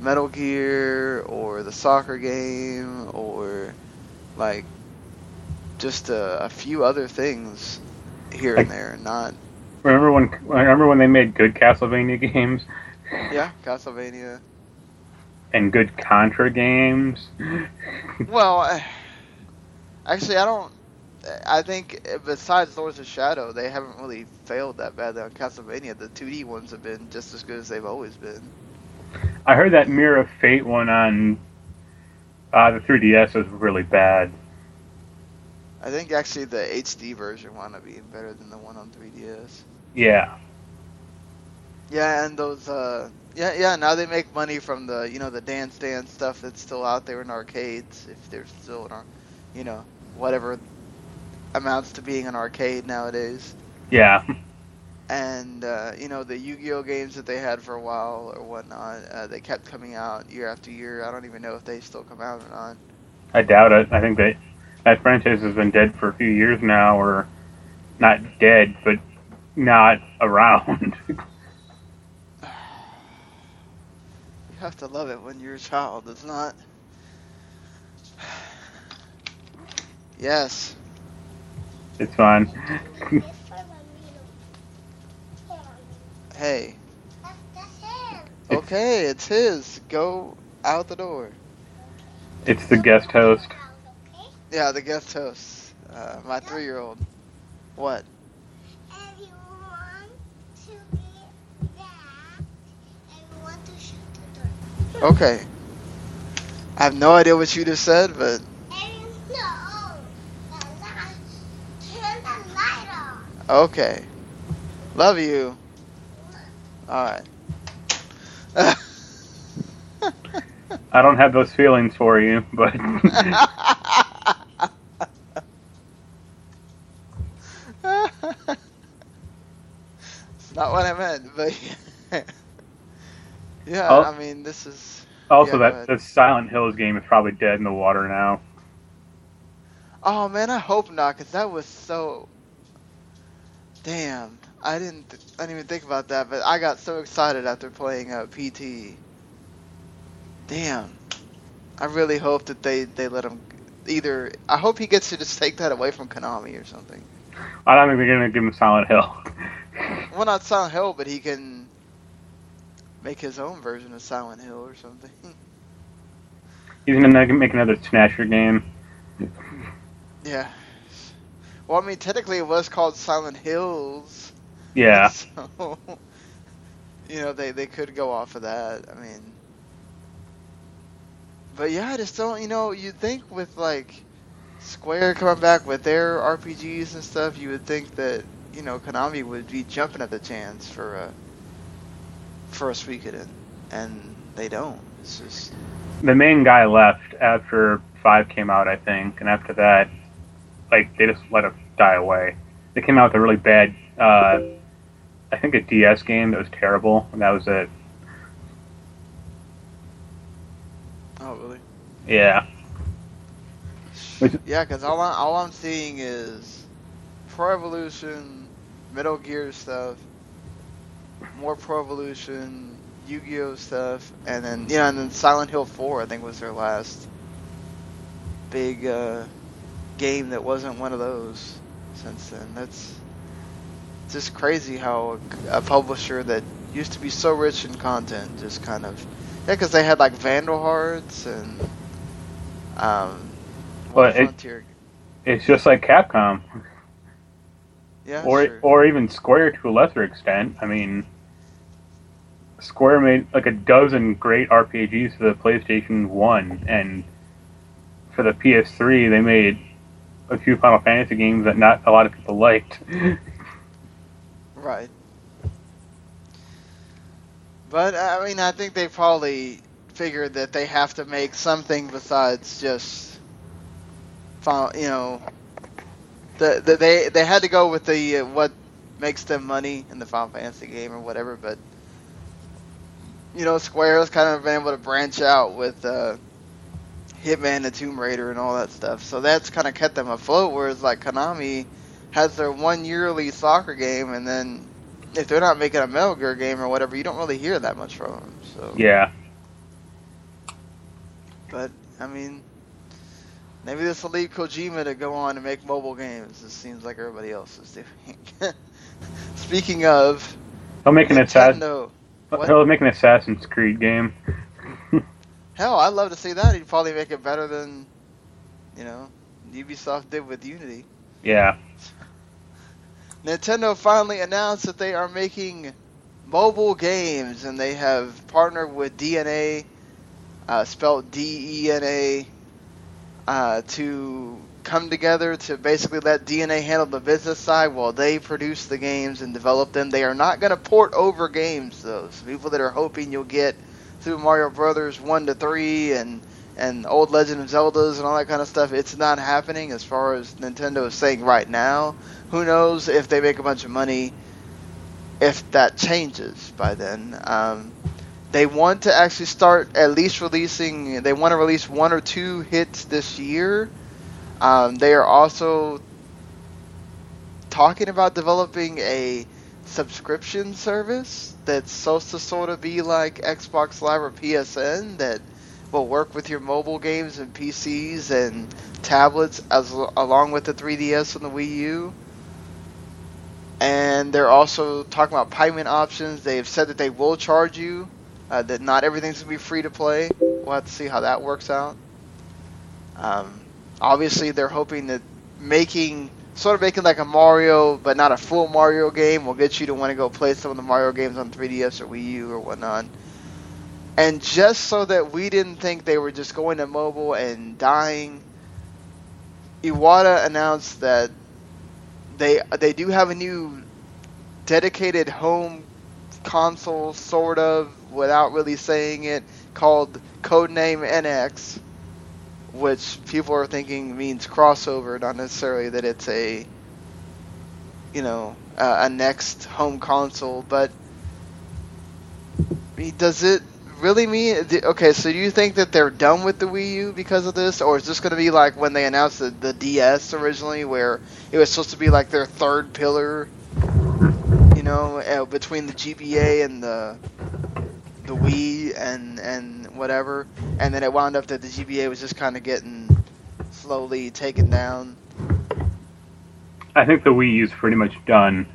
Metal Gear or the soccer game or like just a, a few other things here and there, not Remember when? Remember when they made good Castlevania <laughs> games yeah, Castlevania. And good Contra games? Well, actually, I don't. I think besides Lords of Shadow, they haven't really failed that badly on Castlevania. The 2D ones have been just as good as they've always been. I heard that Mirror of Fate one on uh, the 3DS was really bad. I think actually the HD version wound up being better than the one on 3DS. Yeah, Yeah, and those uh yeah, yeah, now they make money from the, you know, the dance dance stuff that's still out there in arcades if they're still in our, you know, whatever amounts to being an arcade nowadays. Yeah. And uh, you know, the Yu-Gi-Oh games that they had for a while or whatnot, uh, they kept coming out year after year. I don't even know if they still come out or not. I doubt it. I think that that franchise has been dead for a few years now, or not dead, but not <laughs> around. You have to love it when you're a child. It's not. <sighs> Yes. it's fine. Hey. Okay, it's his. Go out the door. It's the guest host. Yeah, the guest host. Uh, my three-year-old. What? Okay. I have no idea what you just said, but okay. Love you. Alright. <laughs> I don't have those feelings for you, but <laughs> it's not what I meant, but <laughs> yeah, Oh. I mean, this is. also Yeah, that the Silent Hills game is probably dead in the water now. Oh man, I hope not, cause that was so. Damn, I didn't. Th- I didn't even think about that, but I got so excited after playing uh, PT. Damn, I really hope that they they let him. Either I hope he gets to just take that away from Konami or something. I don't think they're gonna give him Silent Hill. <laughs> Well, not Silent Hill, but he can make his own version of Silent Hill or something. <laughs> He's gonna make another Snatcher game. yeah. Well, I mean, technically it was called Silent Hills. Yeah. <laughs> So, you know, they they could go off of that. I mean, but yeah, I just don't. You know, you'd think with like Square coming back with their RPGs and stuff, you would think that you know Konami would be jumping at the chance for a for a Suikoden, and they don't. It's just The main guy left after five came out, I think, and after that, like they just let it die away. They came out with a really bad, uh, I think a DS game that was terrible, and that was it. oh really. Yeah. Yeah, because all, I, all I'm seeing is Pro Evolution, Metal Gear stuff, more Pro Evolution, Yu-Gi-Oh stuff, and then yeah, and then Silent Hill 4 I think was their last big uh, game that wasn't one of those since then. That's just crazy how a, a publisher that used to be so rich in content just kind of yeah, because they had like Vandal Hearts and um, Well, it- Frontier. It's just like Capcom, Yeah, or sure. or even Square to a lesser extent. I mean, Square made like a dozen great RPGs for the PlayStation One, and for the PS3, they made a few Final Fantasy games that not a lot of people liked. <laughs> Right. But I mean, I think they probably figured that they have to make something besides just, you know, the, the they they had to go with the uh, what makes them money in the Final Fantasy game or whatever. But you know, Square has kind of been able to branch out with uh, Hitman and Tomb Raider and all that stuff. So that's kind of kept them afloat. Whereas like Konami has their one yearly soccer game, and then if they're not making a Metal Gear game or whatever, you don't really hear that much from them. So, yeah, but I mean, maybe this will lead Kojima to go on and make mobile games. It seems like everybody else is doing. <laughs> Speaking of he'll make an assassin. Nintendo, what? He'll make an Assassin's Creed game. <laughs> hell, I'd love to see that. He'd probably make it better than, you know, Ubisoft did with Unity. Yeah, Nintendo finally announced that they are making mobile games, and they have partnered with DeNA, uh, spelled D E N A, uh, to come together to basically let DeNA handle the business side while they produce the games and develop them. They are not going to port over games, though. So people that are hoping you'll get through Mario Brothers 1 to 3 and and old Legend of Zeldas and all that kind of stuff, it's not happening as far as Nintendo is saying right now. Who knows if they make a bunch of money if that changes by then. Um, they want to actually start at least releasing. They want to release one or two hits this year. Um, they are also talking about developing a subscription service that's supposed to sort of be like Xbox Live or PSN that will work with your mobile games and PCs and tablets as along with the 3DS and the Wii U and they're also talking about payment options. They've said that they will charge you, uh, that not everything's gonna be free to play. We'll have to see how that works out. Um, obviously, they're hoping that making sort of making like a Mario, but not a full Mario game, will get you to want to go play some of the Mario games on 3DS or Wii U or whatnot. And just so that we didn't think they were just going to mobile and dying, Iwata announced that they they do have a new dedicated home console, sort of, without really saying it, called Codename NX, which people are thinking means crossover, not necessarily that it's a, you know, uh, a next home console. But does it really mean? Okay, so do you think that they're done with the Wii U because of this, or is this going to be like when they announced the, the DS originally, where it was supposed to be like their third pillar, you know, uh, between the GBA and the the Wii and and whatever, and then it wound up that the GBA was just kind of getting slowly taken down. I think the Wii U's pretty much done.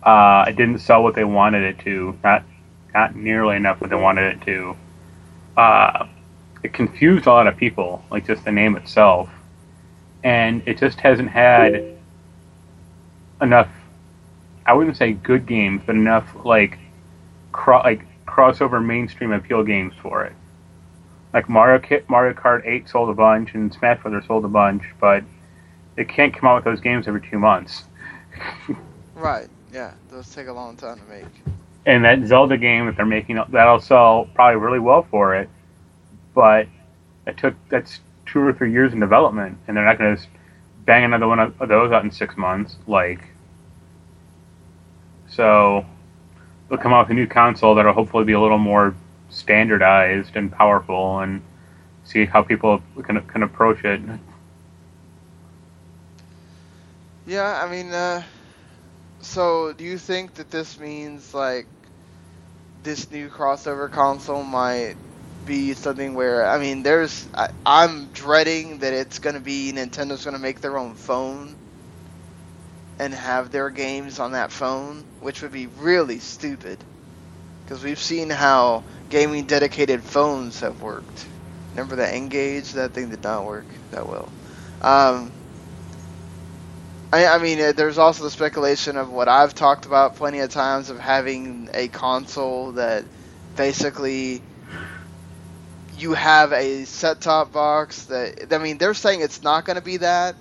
Uh, it didn't sell what they wanted it to. Not not nearly enough what they wanted it to. Uh, it confused a lot of people, like just the name itself, and it just hasn't had enough. I wouldn't say good games, but enough like cro- like crossover mainstream appeal games for it. Like Mario Kit, Mario Kart 8 sold a bunch, and Smash Brothers sold a bunch, but it can't come out with those games every two months. <laughs> right. Yeah, those take a long time to make and that Zelda game that they're making that'll sell probably really well for it, but it took that's two or three years in development, and they're not going to bang another one of those out in six months. Like, so they'll come out with a new console that'll hopefully be a little more standardized and powerful, and see how people can can approach it. Yeah, I mean, uh, so do you think that this means like this new crossover console might be something where I mean, there's I, am dreading that it's gonna be Nintendo's gonna make their own phone and have their games on that phone, which would be really stupid because we've seen how gaming dedicated phones have worked. Remember the N-Gage? That thing did not work that well. Um, I, I mean, uh, there's also the speculation of what I've talked about plenty of times of having a console that basically you have a set-top box that I mean, they're saying it's not going to be that,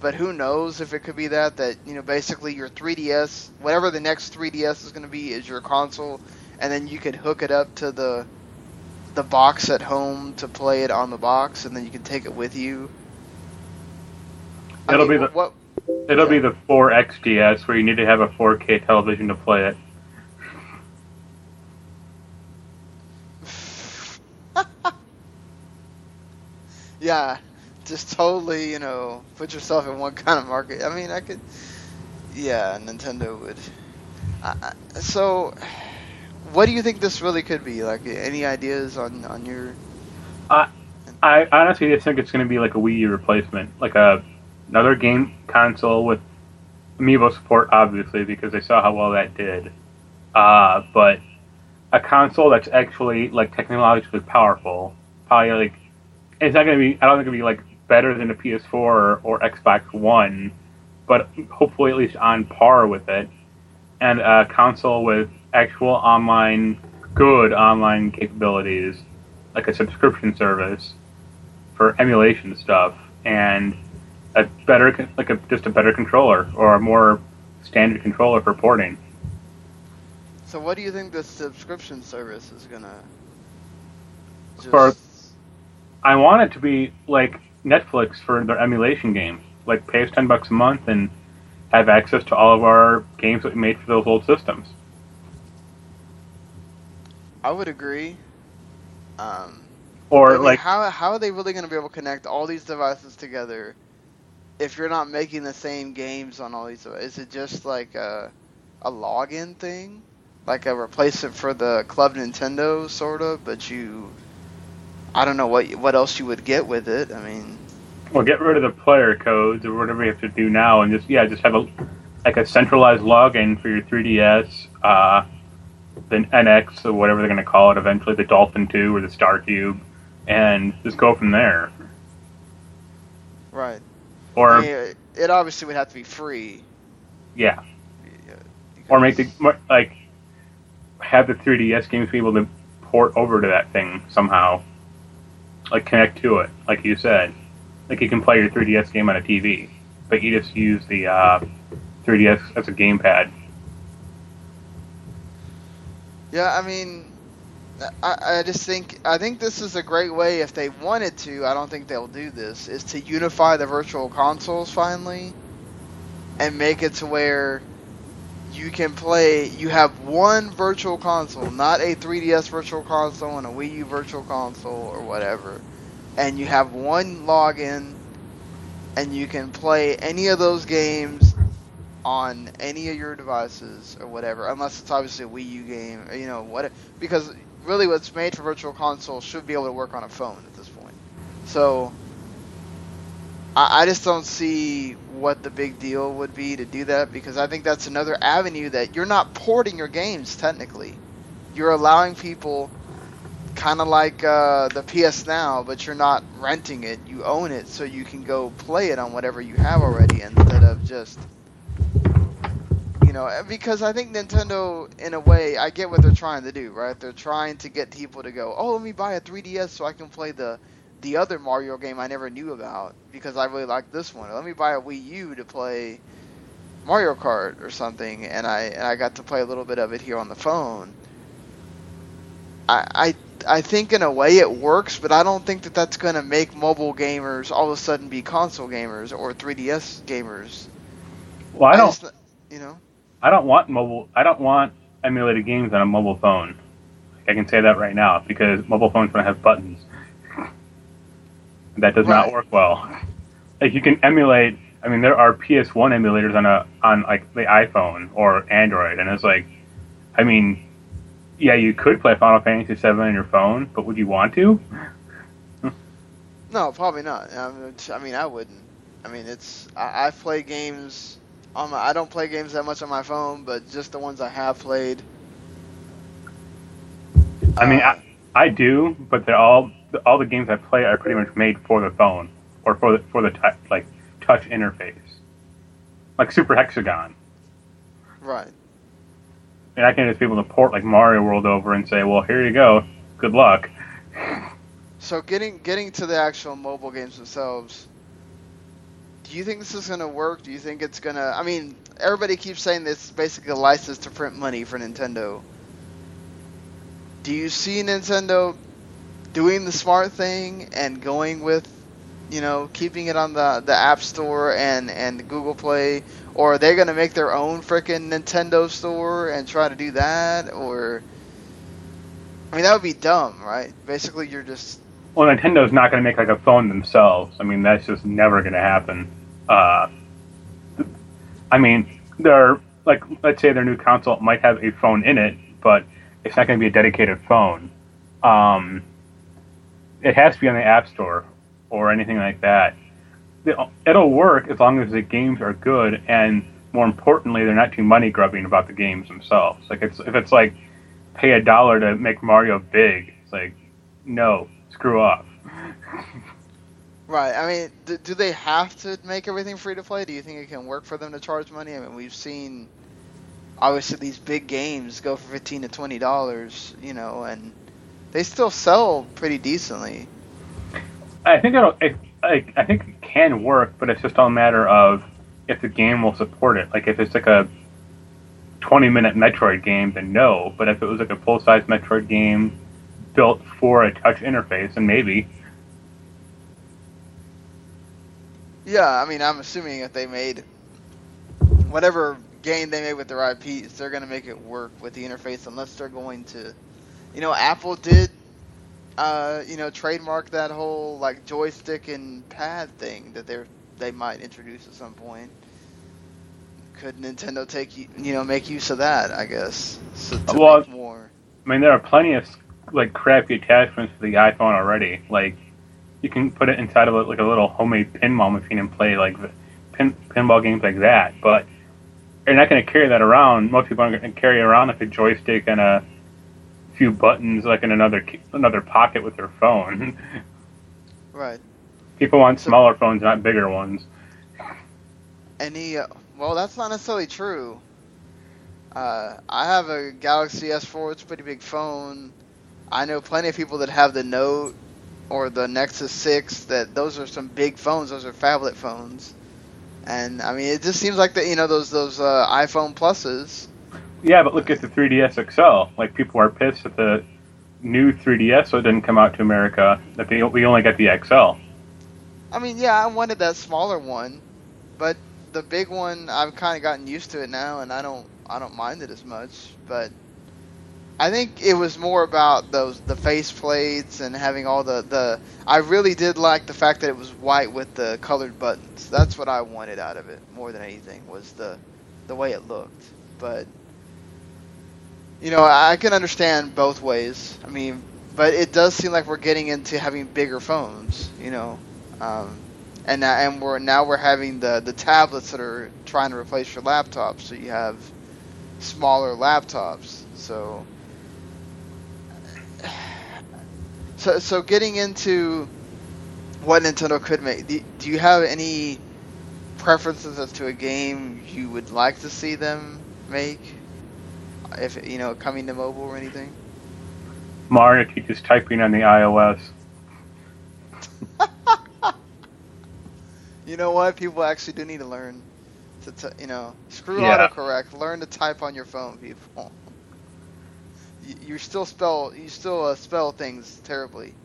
but who knows if it could be that that you know basically your 3DS, whatever the next 3DS is going to be, is your console, and then you could hook it up to the the box at home to play it on the box, and then you can take it with you. It'll mean, be the what It'll be the 4XDS where you need to have a 4K television to play it. <laughs> yeah, just totally, you know, put yourself in one <laughs> kind of market. I mean, I could, yeah, Nintendo would. I, so, what do you think this really could be? Like, any ideas on on your? I I honestly just think it's going to be like a Wii U replacement, like a another game console with amiibo support, obviously, because they saw how well that did. Uh, but a console that's actually like technologically powerful, probably like it's not going to be. I don't think it'll be like better than a PS4 or, or Xbox One, but hopefully at least on par with it. And a console with actual online, good online capabilities, like a subscription service for emulation stuff, and a better, like a just a better controller or a more standard controller for porting. So what do you think the subscription service is gonna? Just, For- I want it to be like Netflix for their emulation games. Like pay us ten bucks a month and have access to all of our games that we made for those old systems. I would agree. Um, Or I mean, like how how are they really gonna be able to connect all these devices together if you're not making the same games on all these? Is it just like a a login thing, like a replacement for the Club Nintendo sort of? But you, I don't know what what else you would get with it. I mean, well get rid of the player codes or whatever you have to do now and just yeah, just have a like a centralized login for your 3DS, uh, the NX or whatever they're gonna call it eventually, the Dolphin 2 or the Star Cube, and just go from there. right? Or I mean, it- obviously would have to be free. yeah, uh, or make the like have the 3DS games be able to port over to that thing somehow, like connect to it, like you said. Like you can play your 3DS game on a TV, but you just use the uh, 3DS as a gamepad. Yeah, I mean, I, I just think I think this is a great way if they wanted to. I don't think they'll do this. Is to unify the virtual consoles finally, and make it to where you can play. You have one virtual console, not a 3DS virtual console and a Wii U virtual console or whatever, and you have one login, and you can play any of those games on any of your devices or whatever, unless it's obviously a Wii U game, or, you know what? Because really, what's made for Virtual Console should be able to work on a phone at this point. So I, I just don't see what the big deal would be to do that because I think that's another avenue that you're not porting your games technically. You're allowing people kind of like uh, the PS Now, but you're not renting it. You own it, so you can go play it on whatever you have already instead of just you know, eh, because I think Nintendo, in a way, I get what they're trying to do, right? They're trying to get people to go, oh, let me buy a 3DS so I can play the the other Mario game I never knew about because I really like this one. Let me buy a Wii U to play Mario Kart or something, and I and I got to play a little bit of it here on the phone. I I I think in a way it works, but I don't think that that's going to make mobile gamers all of a sudden be console gamers or 3DS gamers. Well, I don't, just- you know. I don't want mobile. I don't want emulated games on a mobile phone. I can say that right now because mobile phones don't have buttons. That does not work well. Like you can emulate. I mean, there are PS1 emulators on a on like the iPhone or Android, and it's like, I mean, yeah, you could play Final Fantasy VII on your phone, but would you want to? No, probably not. I mean, I wouldn't. I mean, it's I, I play games on my. I don't play games that much on my phone, but just the ones I have played. I mean, I, I do, but they're all all the games I play are pretty much made for the phone or for the for the tou- like touch interface, like Super Hexagon. right. And I can just be able to port like Mario World over and say, well, here you go, good luck. So getting getting to the actual mobile games themselves. Do you think this is gonna work? Do you think it's gonna? I mean, everybody keeps saying this is basically a license to print money for Nintendo. Do you see Nintendo doing the smart thing and going with, you know, keeping it on the the App Store and and Google Play, or are they gonna make their own freaking Nintendo store and try to do that? Or, I mean, that would be dumb, right? Basically, you're just Well, Nintendo's not going to make like a phone themselves. I mean, that's just never going to happen. Uh, I mean, they're like, let's say their new console might have a phone in it, but it's not going to be a dedicated phone. Um, it has to be on the App Store or anything like that. It'll- work as long as the games are good, and more importantly, they're not too money grubbing about the games themselves. Like, it's if it's like pay a dollar to make Mario big, it's like no, screw off. Right. I mean, do, do they have to make everything free to play? Do you think it can work for them to charge money? I mean, we've seen obviously these big games go for fifteen to twenty dollars, you know, and they still sell pretty decently. I think it'll. I, I, I think it can work, but it's just all a matter of if the game will support it. Like if it's like a 20 minute Metroid game, then no. But if it was like a full size Metroid game built for a touch interface, then maybe. Yeah, I mean, I'm assuming if they made whatever game they made with their IPs, they're gonna make it work with the interface, unless they're going to, you know, Apple did, uh, you know, trademark that whole like joystick and pad thing that they're they might introduce at some point. Could Nintendo take you, you know, make use of that? I guess. So Well, more. I mean, there are plenty of like crappy attachments to the iPhone already. Like you can put it inside of like a little homemade pinball machine and play like pin, pinball games like that. But you're not going to carry that around. Most people aren't going to carry around like a joystick and a few buttons like in another another pocket with their phone. <laughs> Right. people want So- smaller phones, not bigger ones. Any, uh, well, that's not necessarily true. Uh, I have a Galaxy S4. It's a pretty big phone. I know plenty of people that have the Note or the Nexus 6. That those are some big phones. Those are phablet phones. And I mean, it just seems like that. You know, those those uh, iPhone pluses. Yeah, but look at the 3DS XL. Like people are pissed that the new 3DS so it didn't come out to America. That they, we only got the XL. I mean, yeah, I wanted that smaller one, but the big one, I've kind of gotten used to it now, and I don't, I don't mind it as much. But I think it was more about those the face plates and having all the the. I really did like the fact that it was white with the colored buttons. That's what I wanted out of it more than anything was the the way it looked. But you know, I can understand both ways. I mean, but it does seem like we're getting into having bigger phones. You know. Um, and and we're now we're having the the tablets that are trying to replace your laptops, so you have smaller laptops. So, <sighs> so so getting into what Nintendo could make. Do, do you have any preferences as to a game you would like to see them make? If you know, coming to mobile or anything. Mario teaches typing on the iOS. <laughs> You know what? People actually do need to learn to, t- you know, screw Yeah. autocorrect. Learn to type on your phone, people. You, you still spell, you still uh, spell things terribly.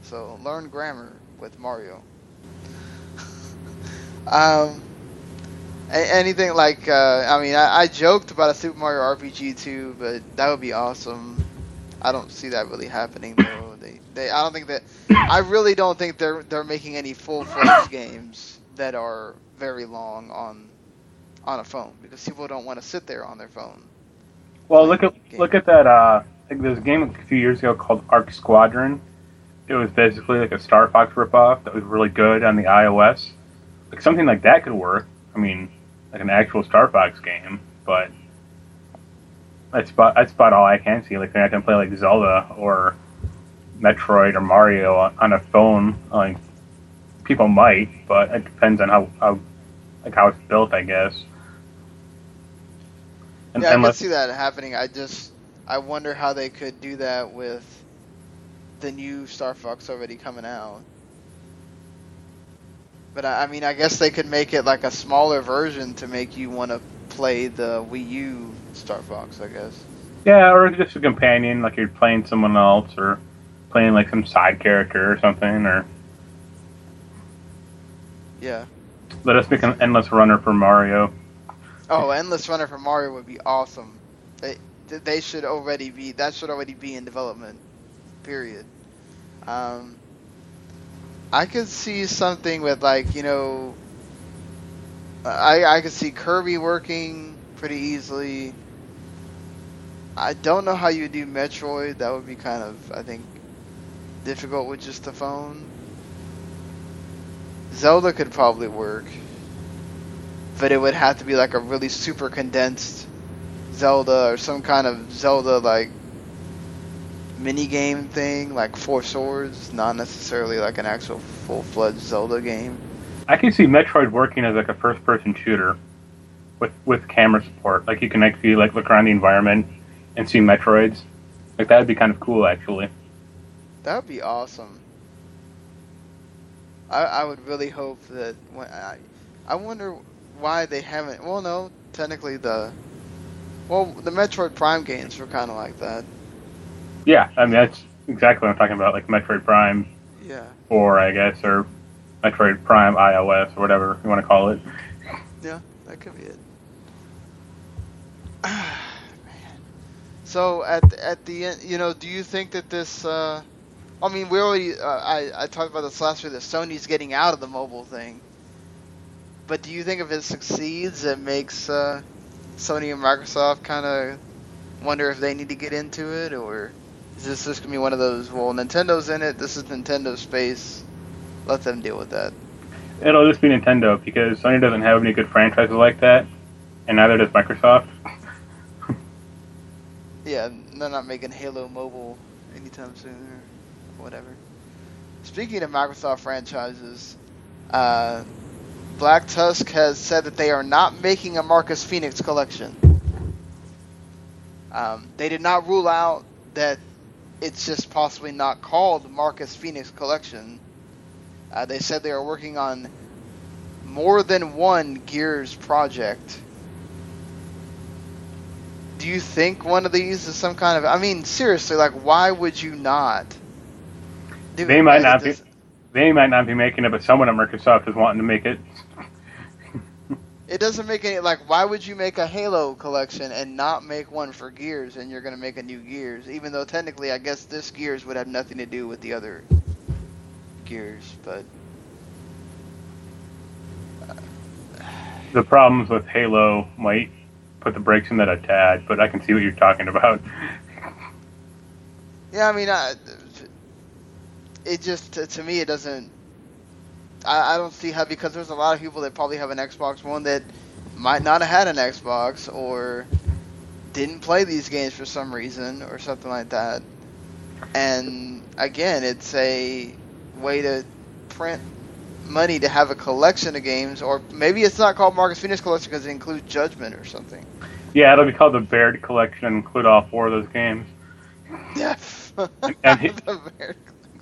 So learn grammar with Mario. <laughs> um, anything like, uh, I mean, I, I joked about a Super Mario RPG too, but that would be awesome. I don't see that really happening though. They, they, I don't think that. I really don't think they're they're making any full fledged <coughs> games that are very long on on a phone because people don't want to sit there on their phone. Well, look at look at that. Uh, like there's a game a few years ago called Arc Squadron. It was basically like a Star Fox ripoff that was really good on the iOS. Like something like that could work. I mean, like an actual Star Fox game, but that's about that's about all I can see. Like they're not gonna play like Zelda or Metroid or Mario on, a phone. Like people might, but it depends on how, how like how it's built, I guess. And yeah, I can see that happening. I just I wonder how they could do that with the new Star Fox already coming out. But I, I mean, I guess they could make it like a smaller version to make you want to play the Wii U Star Fox. I guess. Yeah, or just a companion, like you're playing someone else, or playing like some side character or something, or Yeah. let us make an endless runner for Mario. Oh, Endless Runner for Mario would be awesome. They they should already be that should already be in development. Period. Um, I could see something with like you know. I I could see Kirby working pretty easily. I don't know how you would do Metroid. That would be kind of I think difficult with just the phone. Zelda could probably work but it would have to be like a really super condensed Zelda or some kind of Zelda like mini game thing, like Four Swords, not necessarily like an actual full fledged Zelda game. I can see Metroid working as like a first person shooter with with camera support. Like you can actually like look around the environment and see Metroids. Like that'd be kind of cool actually. That would be awesome. I, I would really hope that when I, I wonder why they haven't. Well, no, technically the, well, the Metroid Prime games were kind of like that. Yeah, I mean that's exactly what I'm talking about, like Metroid Prime Yeah. 4, I guess, or Metroid Prime iOS or whatever you want to call it. Yeah, that could be it. <sighs> Man. So at at the end, you know, do you think that this? Uh, I mean, we already. Uh, I I talked about this last week that Sony's getting out of the mobile thing. But do you think if it succeeds, it makes uh, Sony and Microsoft kind of wonder if they need to get into it, or this is just gonna be one of those? Well, Nintendo's in it. This is Nintendo space. Let them deal with that. It'll just be Nintendo because Sony doesn't have any good franchises like that, and neither does Microsoft. <laughs> Yeah, they're not making Halo Mobile anytime soon or whatever. Speaking of Microsoft franchises, uh, Black Tusk has said that they are not making a Marcus Fenix collection. Um, they did not rule out that it's just possibly not called Marcus Fenix Collection. Uh, they said they are working on more than one Gears project. Do you think one of these is some kind of? I mean, seriously, like, why would you not? do They might not be. They might not be making it, but someone at Microsoft is wanting to make it. It doesn't make any like. Why would you make a Halo collection and not make one for Gears, and you're gonna make a new Gears? Even though technically, I guess this Gears would have nothing to do with the other Gears, but uh, The problems with Halo might put the brakes in that a tad, but I can see what you're talking about. yeah, I mean, I, it just to, to me it doesn't. I, I don't see how because there's a lot of people that probably have an Xbox One that might not have had an Xbox or didn't play these games for some reason or something like that. And again, it's a way to print money to have a collection of games, or maybe it's not called Marcus Fenix Collection because it includes Judgment or something. Yeah, it'll be called the Baird Collection and include all four of those games. Yeah. And he- <laughs> The very-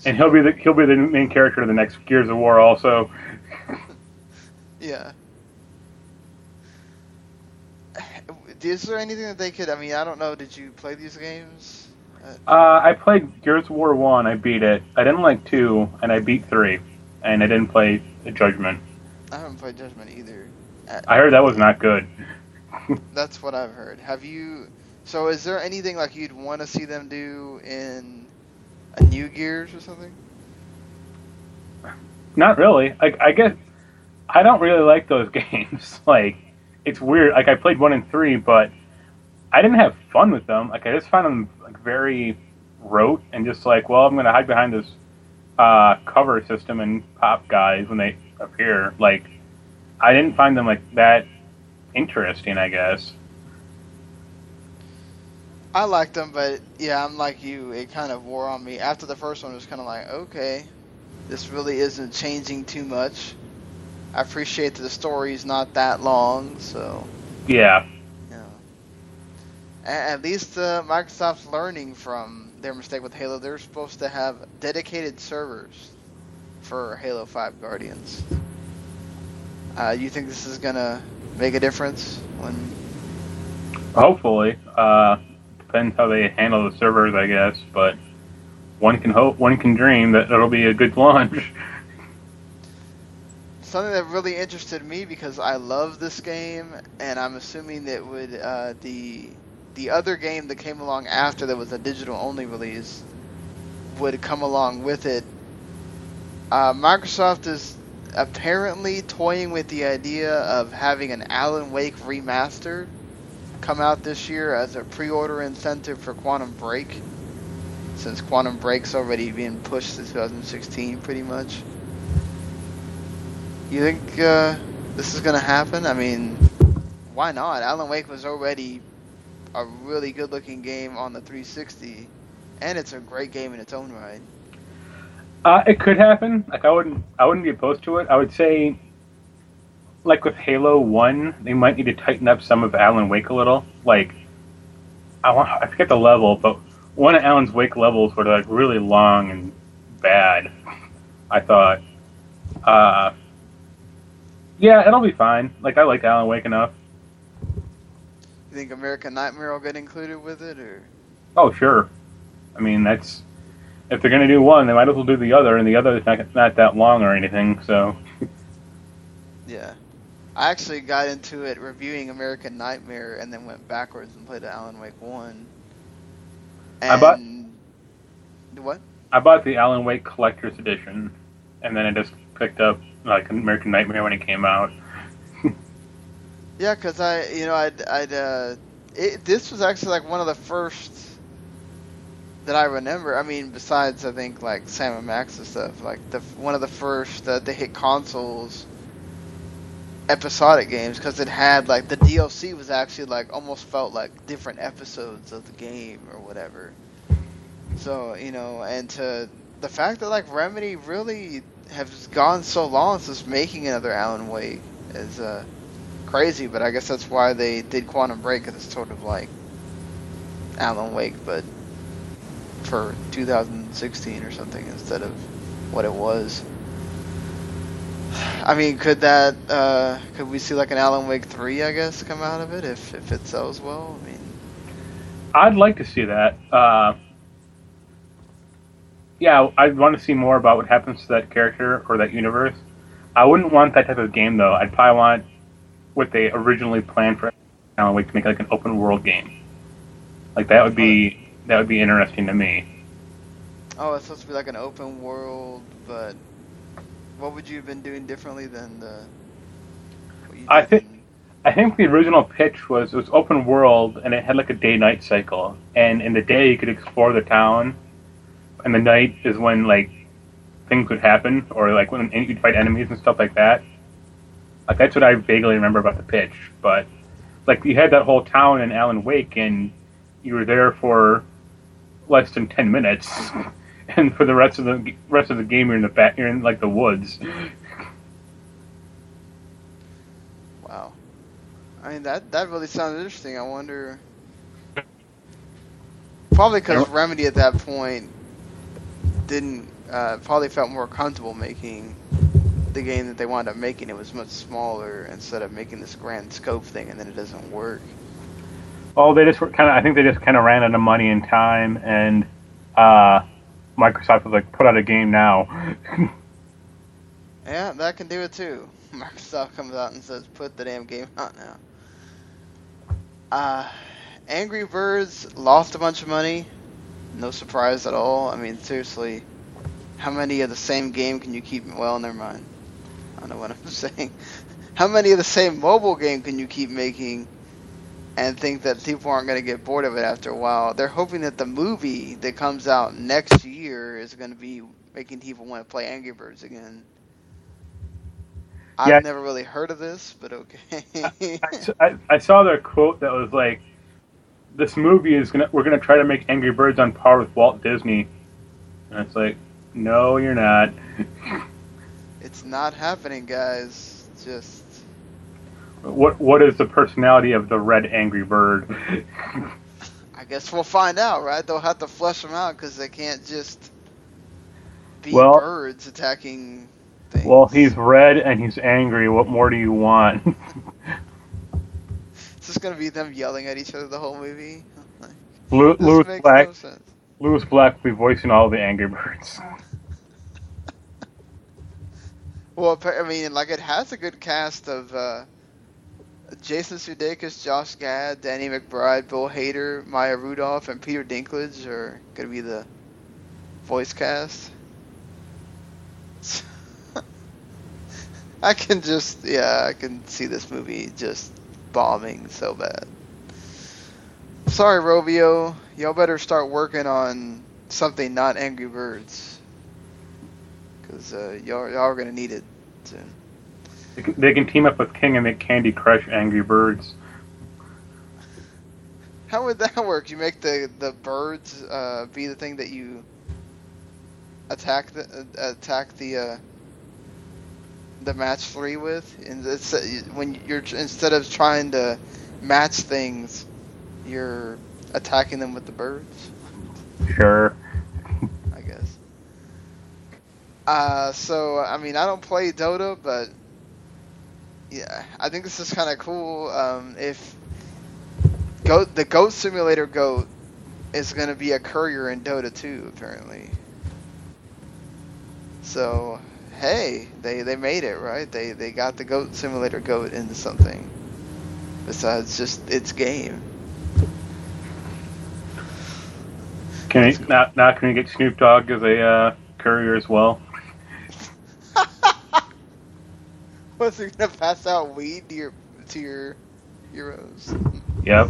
And he'll be the he'll be the main character of the next Gears of War also. Yeah. Is there anything that they could? I mean, I don't know. Did you play these games? Uh, I played Gears of War one. I beat it. I didn't like two, and I beat three, and I didn't play the Judgment. I haven't played Judgment either. I heard that was not good. <laughs> That's what I've heard. Have you? So, is there anything like you'd want to see them do in a new Gears or something? Not really. I guess I don't really like those <laughs> games. like it's weird. Like I played one and three, but I didn't have fun with them. Like I just found them like very rote and just like, well, I'm gonna hide behind this uh, cover system and pop guys when they appear. Like I didn't find them like that interesting. I guess. I liked them, but yeah, I'm like you. It kind of wore on me. After the first one, it was kind of like, okay, this really isn't changing too much. I appreciate that the story's not that long, so Yeah. A- At least uh, Microsoft's learning from their mistake with Halo. They're supposed to have dedicated servers for Halo 5 Guardians. Uh, you think this is gonna make a difference when? Hopefully. Uh, depends how they handle the servers, I guess. But one can hope, one can dream that it'll be a good launch. <laughs> Something that really interested me because I love this game, and I'm assuming that would uh, the the other game that came along after that was a digital only release would come along with it. Uh, Microsoft is apparently toying with the idea of having an Alan Wake remastered come out this year as a pre-order incentive for Quantum Break, since Quantum Break's already being pushed to 2016 pretty much. You think uh, this is gonna happen? I mean, why not? Alan Wake was already a really good-looking game on the 360, and it's a great game in its own right. Uh, it could happen. Like I wouldn't, I wouldn't be opposed to it. I would say, like with Halo One, they might need to tighten up some of Alan Wake a little. Like, I want, I forget the level, but one of Alan's Wake levels were like really long and bad. I thought, Uh, yeah, it'll be fine. Like I like Alan Wake enough. You think American Nightmare will get included with it, or Oh sure. I mean that's if they're gonna do one, they might as well do the other, and the other is not not that long or anything. So <laughs> yeah? I actually got into it reviewing American Nightmare and then went backwards and played Alan Wake one. And I bought- what? I bought the Alan Wake Collector's Edition, and then I just picked up like American Nightmare when it came out. <laughs> Yeah, cause I, you know, I'd, I'd, uh, it, this was actually like one of the first that I remember. I mean, besides I think like Sam and Max and stuff, like the one of the first uh, to hit consoles episodic games because it had like the DLC was actually like almost felt like different episodes of the game or whatever. So you know, and to the fact that like Remedy really has gone so long since making another Alan Wake is uh crazy, but I guess that's why they did Quantum Break because it's sort of like Alan Wake, but for 2016 or something instead of what it was. I mean, could that uh, could we see like an Alan Wake three? I guess come out of it if if it sells well. I mean, I'd like to see that. Uh, yeah, I'd want to see more about what happens to that character or that universe. I wouldn't want that type of game though. I'd probably want what they originally planned for Alan Wake to make like an open world game. Like that would be that would be interesting to me. oh, it's supposed to be like an open world, but what would you have been doing differently than the? I think- I think the original pitch was it was open world and it had like a day night cycle. And in the day you could explore the town, and the night is when like things would happen or like when you'd fight enemies and stuff like that. Like that's what I vaguely remember about the pitch. But like you had that whole town in Alan Wake and you were there for less than ten minutes. <laughs> And for the rest of the rest of the game, you're in the back, you're in like the woods. Wow. I mean that that really sounds interesting. I wonder. Probably because Remedy at that point didn't uh, probably felt more comfortable making the game that they wound up making. It was much smaller instead of making this grand scope thing, and then it doesn't work. Oh, they just kind of. I think they just kind of ran out of money and time, and uh, Microsoft was like, "Put out a game now." <laughs> Yeah, that can do it too. <laughs> Microsoft comes out and says, "Put the damn game out now." Uh, Angry Birds lost a bunch of money. No surprise at all. I mean, seriously, how many of the same game can you keep? Well, never mind. I don't know what I'm <laughs> saying. How many of the same mobile game can you keep making and think that people aren't going to get bored of it after a while? They're hoping that the movie that comes out next year is going to be making people want to play Angry Birds again. I've Yeah. never really heard of this, but okay. I saw their quote that was like, "This movie is gonna. We're gonna try to make Angry Birds on par with Walt Disney," and it's like, "No, you're not." it's not happening, guys. Just What What is the personality of the red Angry Bird? I guess we'll find out, right? They'll have to flesh them out because they can't just be Well- birds attacking things. well, he's red and he's angry. What more do you want? <laughs> It's just gonna be them yelling at each other the whole movie. Lewis Black. no. Lewis Black will be voicing all the Angry Birds. <laughs> Well, I mean, like it has a good cast of uh, Jason Sudeikis, Josh Gad, Danny McBride, Bill Hader, Maya Rudolph, and Peter Dinklage are gonna be the voice cast. <laughs> I can just, yeah, I can see this movie just bombing so bad. Sorry, Rovio, y'all better start working on something not Angry Birds. Cause uh, y'all, y'all are gonna need it soon. They can, team up with King and make Candy Crush Angry Birds. How would that <laughs> work? You make the the birds uh, be the thing that you attack the uh, attack the uh, the match three with, and it's uh, when you're instead of trying to match things, you're attacking them with the birds. Sure. I guess. Uh, so I mean, I don't play Dota, but yeah, I think this is kind of cool. Um, if goat the Goat Simulator Goat is going to be a courier in Dota 2, apparently. So hey, they they made it right. They they got the Goat Simulator Goat into something besides just its game. Can now, now can we get Snoop Dogg as a uh, courier as well? Was he gonna pass out weed to your to your heroes? Yep.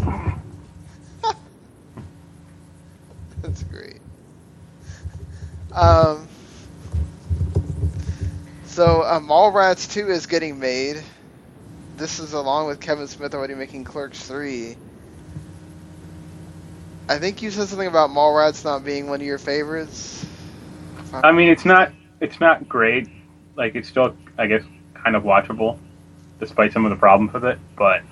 <laughs> That's great. Um. So, uh, Mallrats 2 is getting made. This is along with Kevin Smith already making Clerks 3. I think you said something about Mallrats not being one of your favorites. I mean, it's not it's not great. Like it's still, I guess, kind of watchable, despite some of the problems with it. But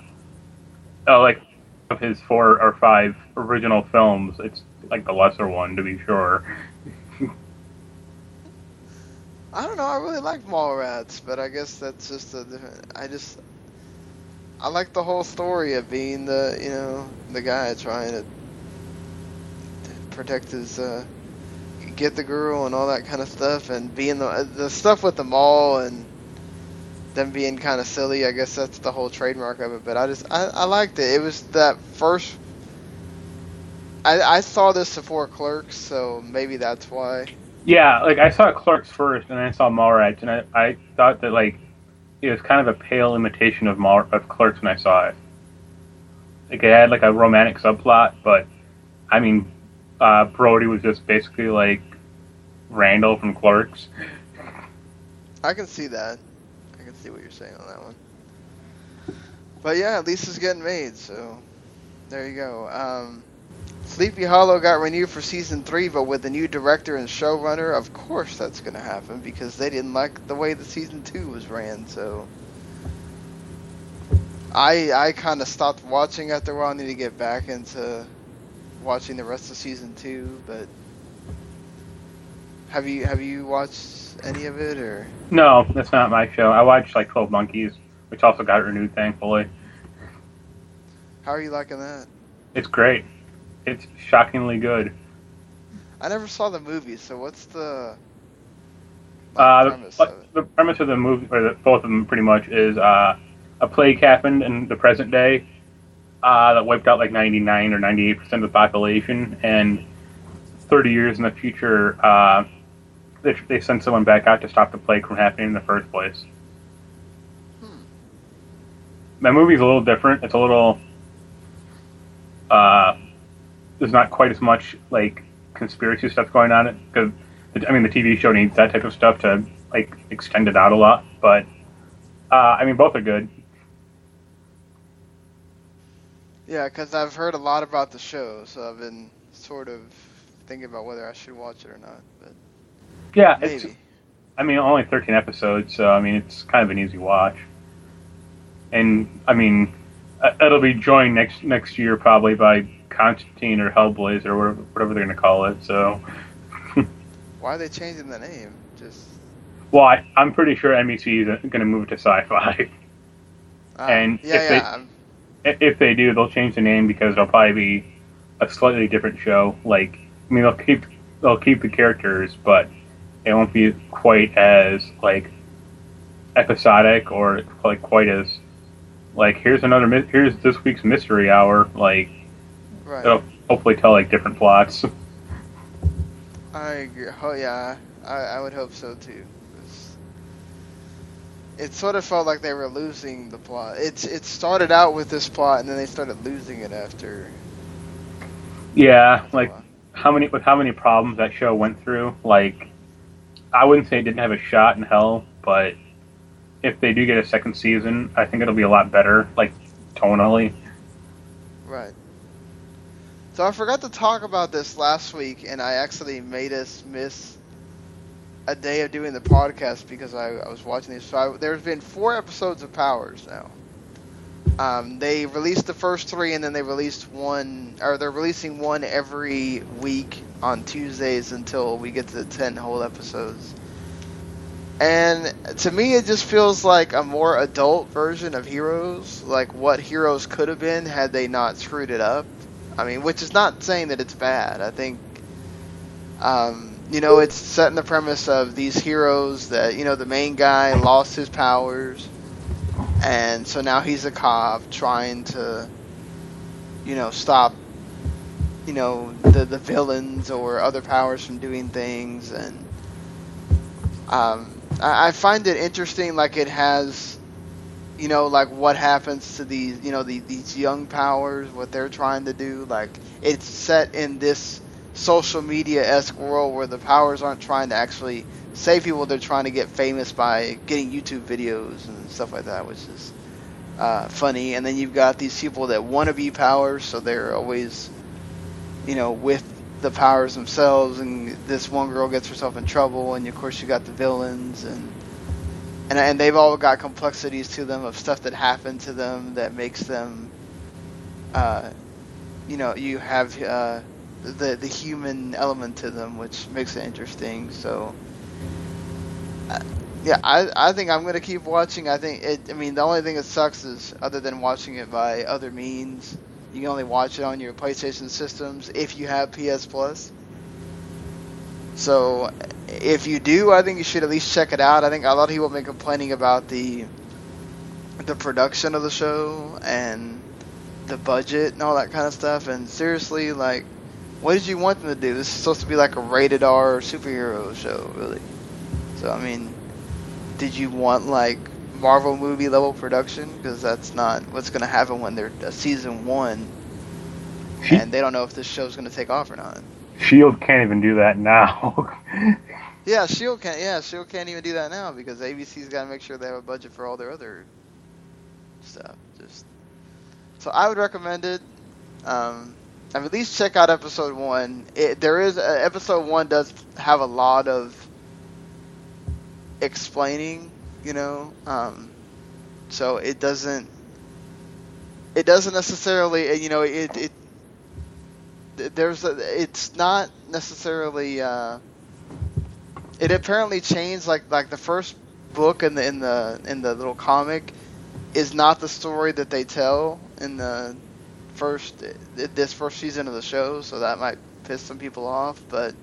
oh, like of his four or five original films, it's like the lesser one to be sure. I don't know. I really like Mallrats, but I guess that's just a different. I just I like the whole story of being the you know the guy trying to protect his uh, get the girl and all that kind of stuff, and being the the stuff with the mall and them being kind of silly. I guess that's the whole trademark of it. But I just I, I liked it. It was that first. I, I saw this before Clerks, so maybe that's why. Yeah, like I saw Clerks first, and then I saw Mallrats, and I, I thought that like it was kind of a pale imitation of Mall of Clerks when I saw it. Like it had like a romantic subplot, but I mean, uh, Brody was just basically like Randall from Clerks. I can see that. Can see what you're saying on that one. But yeah, it's getting made, so there you go. Um, Sleepy Hollow got renewed for season three, but with a new director and showrunner, of course that's going to happen because they didn't like the way the season two was ran. So I I kind of stopped watching after a while. I need to get back into watching the rest of season two. But have you have you watched any of it or? No, that's not my show. I watched like Twelve Monkeys, which also got renewed, thankfully. How are you liking that? It's great. It's shockingly good. I never saw the movie, so what's the Uh, premise the, of it? the premise of the movie, or the, both of them, pretty much, is uh, a plague happened in the present day uh, that wiped out like 99 or 98 percent of the population, and 30 years in the future, uh, they, they send someone back out to stop the plague from happening in the first place. Hmm. The movie's a little different. It's a little. Uh, there's not quite as much like conspiracy stuff going on because I mean the TV show needs that type of stuff to like extend it out a lot. But uh, I mean both are good. Yeah, because I've heard a lot about the show, so I've been sort of thinking about whether I should watch it or not. But Yeah, it's. I mean only 13 episodes, so I mean it's kind of an easy watch. And I mean uh, it'll be joined next next year probably by Constantine or Hellblazer or whatever, whatever they're going to call it. So. <laughs> Why are they changing the name? Just Well, I, I'm pretty sure NBC is going to move to sci-fi. <laughs> ah, And yeah, if they- I'm- if they do, they'll change the name because it'll probably be a slightly different show. Like, I mean, they'll keep they'll keep the characters, but it won't be quite as like episodic or like quite as like here's another here's this week's mystery hour. Like, right. it'll hopefully tell like different plots. <laughs> I agree. Oh yeah, I, I would hope so too. It sort of felt like they were losing the plot. It's it started out with this plot, and then they started losing it after. yeah, like how many with how many problems that show went through. Like, I wouldn't say it didn't have a shot in hell, but if they do get a second season, I think it'll be a lot better, like tonally. Right. So I forgot to talk about this last week, and I actually made us miss a day of doing the podcast because I, I was watching these. So I, there's been four episodes of Powers now. Um, they released the first three, and then they released one, or they're releasing one every week on Tuesdays until we get to the ten whole episodes. And to me, it just feels like a more adult version of Heroes, like what Heroes could have been had they not screwed it up. I mean, which is not saying that it's bad. I think, um, you know, it's setting the premise of these heroes that, you know, the main guy lost his powers, and so now he's a cop trying to, you know, stop, you know, the, the villains or other powers from doing things, and, um, I, I find it interesting. Like it has, you know, like what happens to these, you know, the, these young powers, what they're trying to do. Like it's set in this social media esque world where the powers aren't trying to actually save people; they're trying to get famous by getting YouTube videos and stuff like that, which is uh, funny. And then you've got these people that want to be powers, so they're always, you know, with the powers themselves, and this one girl gets herself in trouble, and of course you got the villains, and and and they've all got complexities to them of stuff that happened to them that makes them, uh, you know, you have uh, the the human element to them, which makes it interesting. So. Yeah, I, I think I'm gonna keep watching. I think it. I mean, the only thing that sucks is other than watching it by other means, you can only watch it on your PlayStation systems if you have PS Plus. So, if you do, I think you should at least check it out. I think a lot of people have been complaining about the the production of the show and the budget and all that kind of stuff. And seriously, like, what did you want them to do? This is supposed to be like a rated R superhero show, really. So, I mean, did you want like Marvel movie level production because that's not what's going to happen when they're a season one, She- and they don't know if this show's going to take off or not. Shield can't even do that now. <laughs> Yeah, Shield can't. Yeah, Shield can't even do that now because ABC's got to make sure they have a budget for all their other stuff. Just so I would recommend it. Um, I mean, at least check out episode one. It, there is uh, episode one does have a lot of explaining, you know. Um, so it doesn't. It doesn't necessarily, uh, you know, it it. There's a, it's not necessarily. Uh, it apparently changed like like the first book in the in the in the little comic is not the story that they tell in the first this first season of the show so that might piss some people off but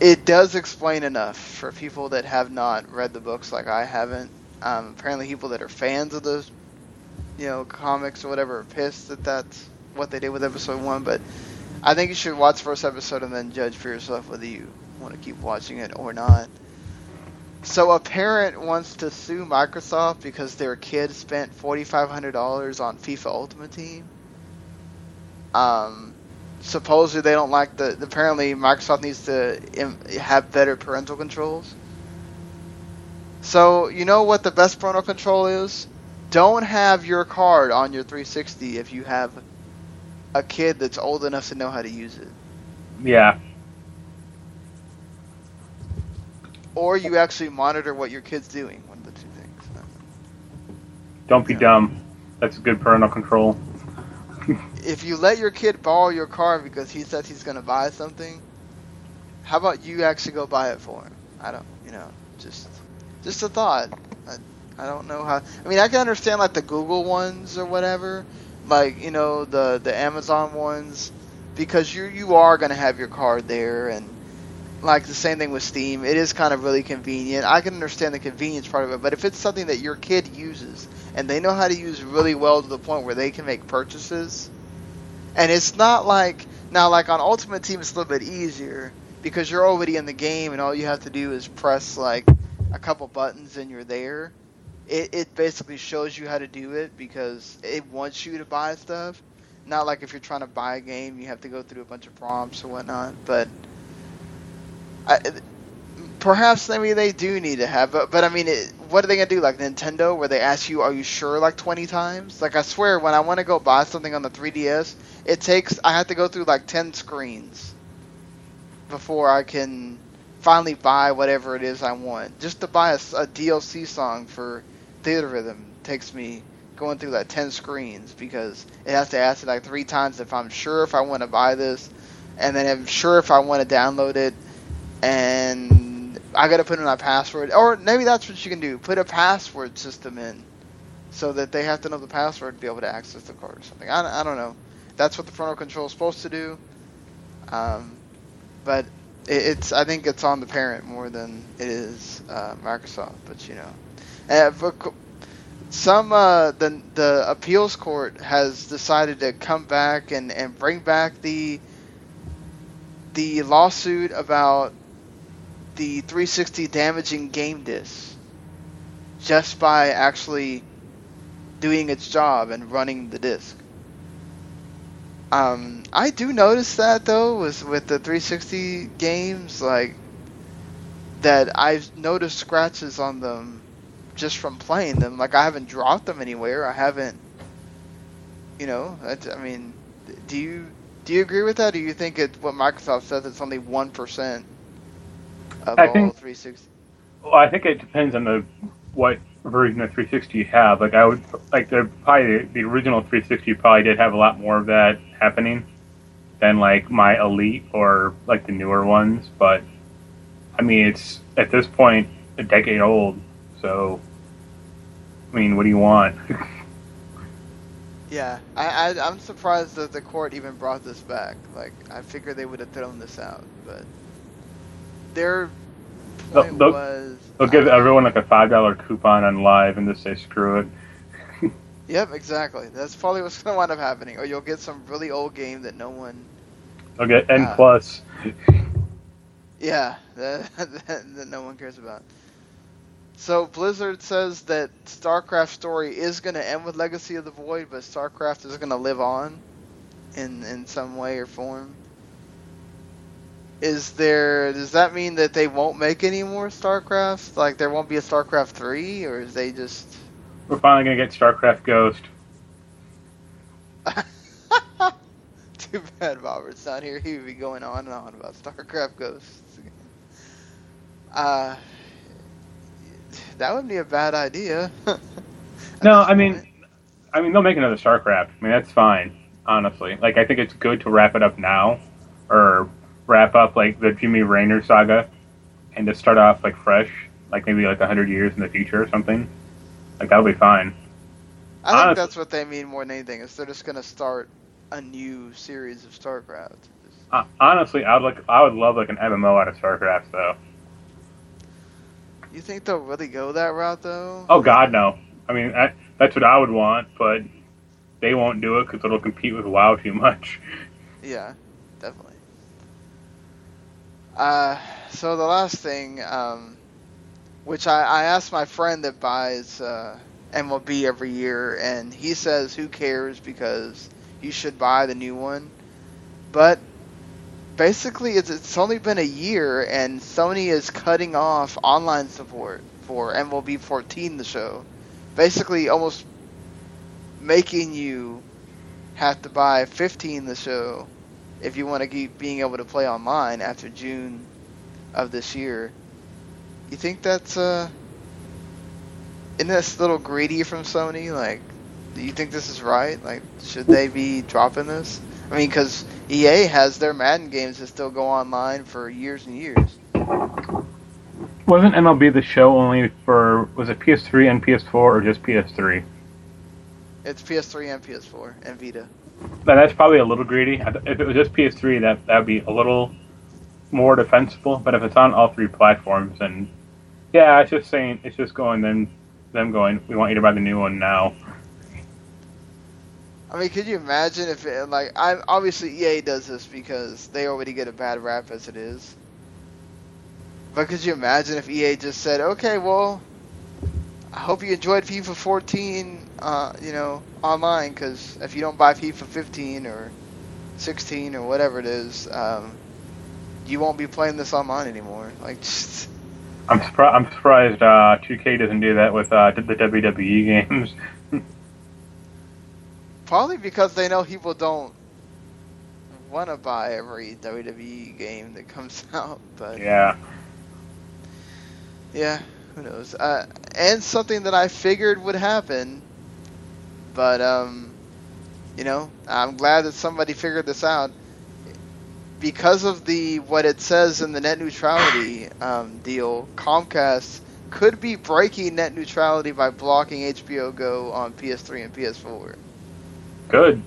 it, does explain enough for people that have not read the books like I haven't um, apparently people that are fans of those you know comics or whatever are pissed that that's what they did with episode one but I think you should watch the first episode and then judge for yourself whether you want to keep watching it or not. So a parent wants to sue Microsoft because their kid spent forty five hundred dollars on FIFA Ultimate Team. Um, supposedly they don't like the. Apparently Microsoft needs to im- have better parental controls. So you know what the best parental control is? Don't have your card on your 360 if you have a kid that's old enough to know how to use it. yeah. or you actually monitor what your kid's doing. One of the two things. Don't be Yeah. dumb. That's good parental control. If you let your kid borrow your car because he says he's going to buy something, how about you actually go buy it for him? I don't, you know, just just a thought. I, I don't know how. I mean, I can understand like the Google ones or whatever, like you know the the Amazon ones, because you you are going to have your card there and like the same thing with Steam. It is kind of really convenient. I can understand the convenience part of it, but if it's something that your kid uses and they know how to use really well to the point where they can make purchases, and it's not like now like on Ultimate Team it's a little bit easier because you're already in the game and all you have to do is press like a couple buttons and you're there. It it basically shows you how to do it because it wants you to buy stuff. Not like if you're trying to buy a game, you have to go through a bunch of prompts or whatnot. But I, perhaps maybe they do need to have, but, but I mean, it, what are they gonna do? Like Nintendo, where they ask you, "Are you sure?" like 20 times. Like I swear, when I want to go buy something on the 3DS, it takes I have to go through like 10 screens before I can finally buy whatever it is I want. Just to buy a DLC song for Theatrhythm takes me going through like 10 screens because it has to ask it like three times if I'm sure if I want to buy this, and then I'm sure if I want to download it, and I gotta put in my password, or maybe that's what you can do. Put a password system in, so that they have to know the password to be able to access the card or something. I, I don't know. That's what the parental control is supposed to do. Um, but it, it's I think it's on the parent more than it is uh, Microsoft. But you know, but some uh, the the appeals court has decided to come back and, and bring back the the lawsuit about the 360 damaging game disc just by actually doing its job and running the disc. Um, I do notice that though with with the 360 games, like that I've noticed scratches on them just from playing them. Like I haven't dropped them anywhere. I haven't, you know. I mean, do you do you agree with that? Or do you think it what Microsoft says it's only one percent I think- 360? Well, I think it depends on the what version of 360 you have. Like I would like the probably the, the original 360 probably did have a lot more of that happening than like my Elite or like the newer ones. But I mean, it's at this point a decade old, so I mean, what do you want? Yeah, I, I I'm surprised that the court even brought this back. Like I figured they would have thrown this out, but their They'll- point they'll- was They'll give uh, everyone like a five dollar coupon on live and just say screw it. <laughs> Yep, exactly. That's probably what's gonna wind up happening. Or you'll get some really old game that no one. They'll N Ah. plus. Yeah, <laughs> that, that, that no one cares about. So Blizzard says that StarCraft story is gonna end with Legacy of the Void, but StarCraft is gonna live on, in in some way or form. Is there? Does that mean that they won't make any more StarCrafts? Like there won't be a StarCraft three, or is they just? We're finally gonna get StarCraft Ghost. <laughs> Too bad Robert's not here. He would be going on and on about StarCraft Ghosts. Uh, that would be a bad idea. <laughs> No, I mean, point. I mean they'll make another StarCraft. I mean that's fine, honestly. Like I think it's good to wrap it up now, or wrap up like the Jimmy Raynor saga, and to start off like fresh, like maybe like hundred years in the future or something. Like that'll be fine. I think honestly- that's what they mean more than anything. Is they're just gonna start a new series of StarCraft. Uh, honestly, I would like I would love like an MMO out of StarCraft though. You think they'll really go that route though? Oh God, no. I mean I, that's what I would want, but they won't do it because it'll compete with WoW too much. Yeah. Uh, so the last thing, um, which I, I asked my friend that buys uh, MLB every year, and he says, "Who cares?" Because you should buy the new one. But basically, it's, it's only been a year, and Sony is cutting off online support for MLB 14, the show. Basically, almost making you have to buy 15 the show if you want to keep being able to play online after June of this year. You think that's uh isn't this a little greedy from Sony? Like, do you think this is right? Like, should they be dropping this? I mean, because EA has their Madden games that still go online for years and years. Wasn't MLB the show only for was it PS3 and PS4 or just PS3? It's PS3 and PS4 and Vita. Now, that's probably a little greedy. If it was just PS3, that that'd be a little more defensible. But if it's on all three platforms, and yeah, it's just saying it's just going them them going. We want you to buy the new one now. I mean, could you imagine if it, like I obviously EA does this because they already get a bad rap as it is. But could you imagine if EA just said, "Okay, well, I hope you enjoyed FIFA 14, uh, you know, online because if you don't buy FIFA 15 or 16 or whatever it is, um, you won't be playing this online anymore." <laughs> Like, just I'm surprised. I'm surprised uh, 2K doesn't do that with uh, the WWE <laughs> games. probably because they know people don't want to buy every WWE game that comes <laughs> out, but. yeah. Yeah, who knows? Uh, and something that I figured would happen, but um, you know, I'm glad that somebody figured this out. because of the what it says in the net neutrality um, deal, Comcast could be breaking net neutrality by blocking HBO Go on PS3 and PS4. Good.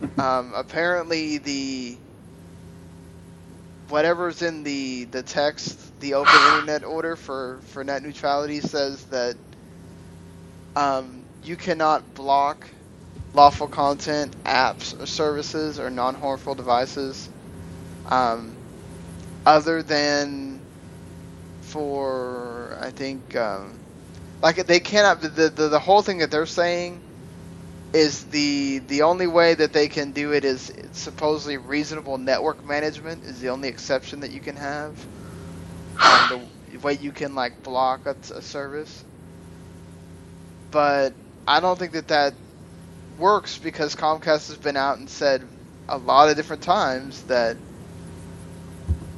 <laughs> Um, apparently, the whatever's in the the text, the open internet order for for net neutrality says that um, you cannot block lawful content, apps, or services, or non-harmful devices, um, other than for I think um, like they cannot the, the the whole thing that they're saying is the the only way that they can do it is supposedly reasonable network management is the only exception that you can have. Um, the way you can like block a, a service, but I don't think that that works because Comcast has been out and said a lot of different times that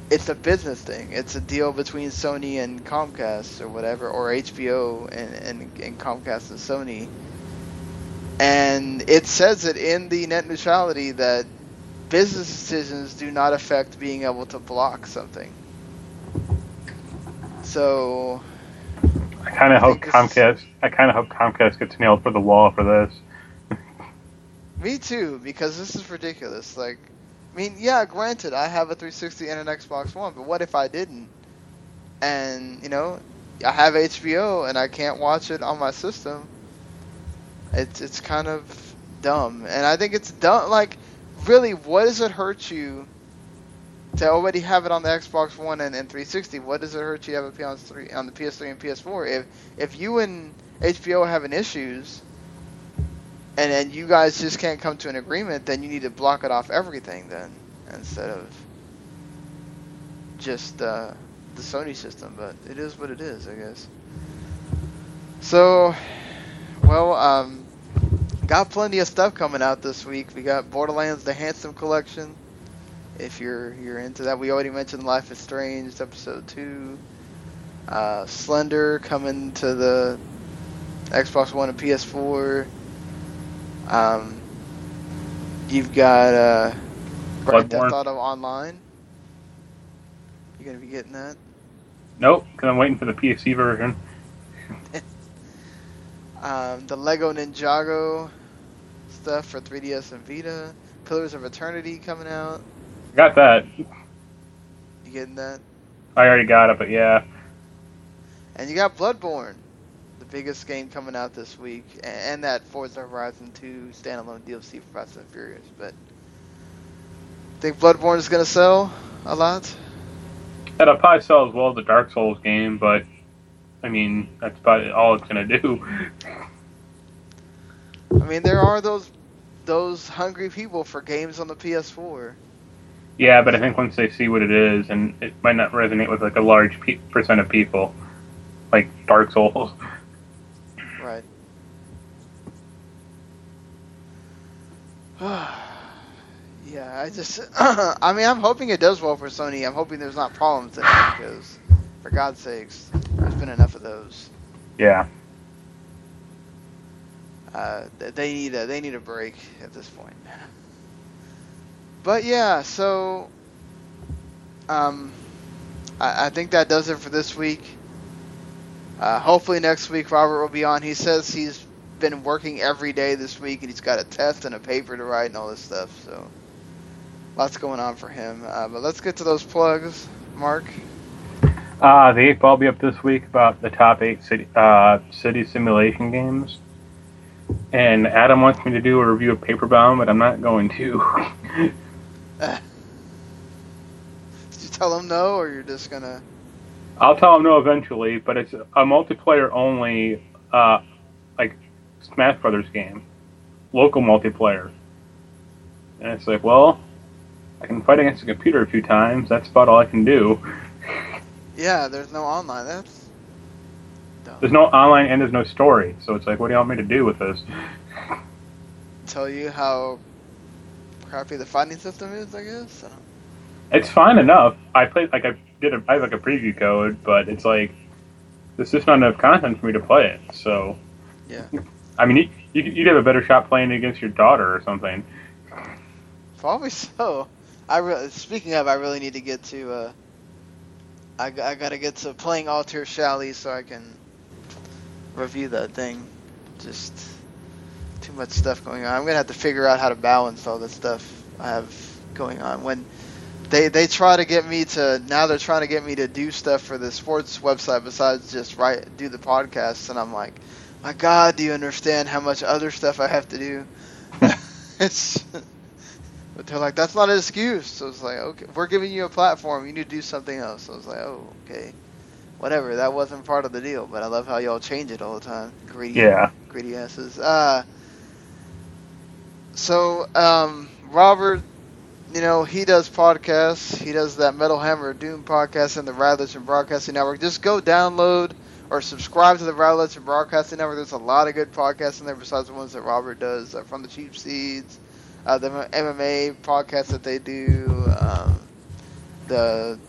it's a business thing. It's a deal between Sony and Comcast or whatever, or HBO and, and, and Comcast and Sony and it says it in the net neutrality that business decisions do not affect being able to block something. So I kind of hope Comcast. I kind of hope Comcast gets nailed for the wall for this. <laughs> me too, because this is ridiculous. Like, I mean, yeah, granted, I have a 360 and an Xbox One, but what if I didn't? And you know, I have HBO and I can't watch it on my system. It's it's kind of dumb, and I think it's dumb. Like, really, what does it hurt you to already have it on the Xbox One and, and 360? What does it hurt you have it on three on the PS3 and PS4? If if you and HBO are having issues, and then you guys just can't come to an agreement, then you need to block it off everything then instead of just uh, the Sony system. But it is what it is, I guess. So, well, um, got plenty of stuff coming out this week. We got Borderlands: The Handsome Collection. If you're you're into that, we already mentioned Life is Strange episode two. Uh, Slender coming to the Xbox One and PS4. Um, you've got uh, Grand Theft Auto Online. You gonna be getting that? Nope, because I'm waiting for the PC version. <laughs> Um, the Lego Ninjago stuff for 3DS and Vita. Pillars of Eternity coming out. Got that. You getting that? I already got it, but yeah. And you got Bloodborne, the biggest game coming out this week, and that Forza Horizon 2 standalone DLC for Fast and Furious. But think Bloodborne is gonna sell a lot. That'll probably sell as well as the Dark Souls game, but I mean that's about all it's gonna do. I mean, there are those those hungry people for games on the PS4. Yeah, but I think once they see what it is, and it might not resonate with like a large pe- percent of people, like Dark Souls. Right. <sighs> yeah, I just, <clears throat> I mean, I'm hoping it does well for Sony. I'm hoping there's not problems in it because, for God's sakes, there's been enough of those. Yeah. Uh, they need a they need a break at this point. But yeah, so um, I, I think that does it for this week. Uh, hopefully next week Robert will be on. He says he's been working every day this week and he's got a test and a paper to write and all this stuff. So lots going on for him. Uh, but let's get to those plugs, Marc. Uh, the eight ball will be up this week about the top eight city uh, city simulation games. And Adam wants me to do a review of Paperbound, but I'm not going to. <laughs> Did you tell them no, or you're just gonna? I'll tell them no eventually, but it's a multiplayer only, uh, like Smash Brothers game, local multiplayer. And it's like, well, I can fight against a computer a few times. That's about all I can do. <laughs> Yeah, there's no online. That's dumb. There's no online and there's no story, so it's like, what do you want me to do with this? <laughs> tell you how crappy the fighting system is, I guess. I It's fine enough. I played like I did. A, I have like a preview code, but it's like there's just not enough content for me to play it. So Yeah. I mean, you, you you'd have a better shot playing against your daughter or something. Probably so. I re- speaking of, I really need to get to. Uh, I, I gotta get to playing Alter Shally so I can review that thing. Just too much stuff going on. I'm gonna have to figure out how to balance all the stuff I have going on. When they they try to get me to now, they're trying to get me to do stuff for the sports website besides just write do the podcasts, and I'm like, my God, do you understand how much other stuff I have to do? <laughs> it's but they're like, that's not an excuse. So it's like, okay, we're giving you a platform. You need to do something else. So I was like, oh, okay, whatever. That wasn't part of the deal. But I love how y'all change it all the time. Greedy, Yeah. greedy asses. Uh, so um, Robert, you know, he does podcasts. He does that Metal Hammer Doom podcast and the Radlets and Broadcasting Network. Just go download or subscribe to the Radlets and Broadcasting Network. There's a lot of good podcasts in there besides the ones that Robert does uh, from the Cheap Seeds uh, the MMA podcast that they do. Um, the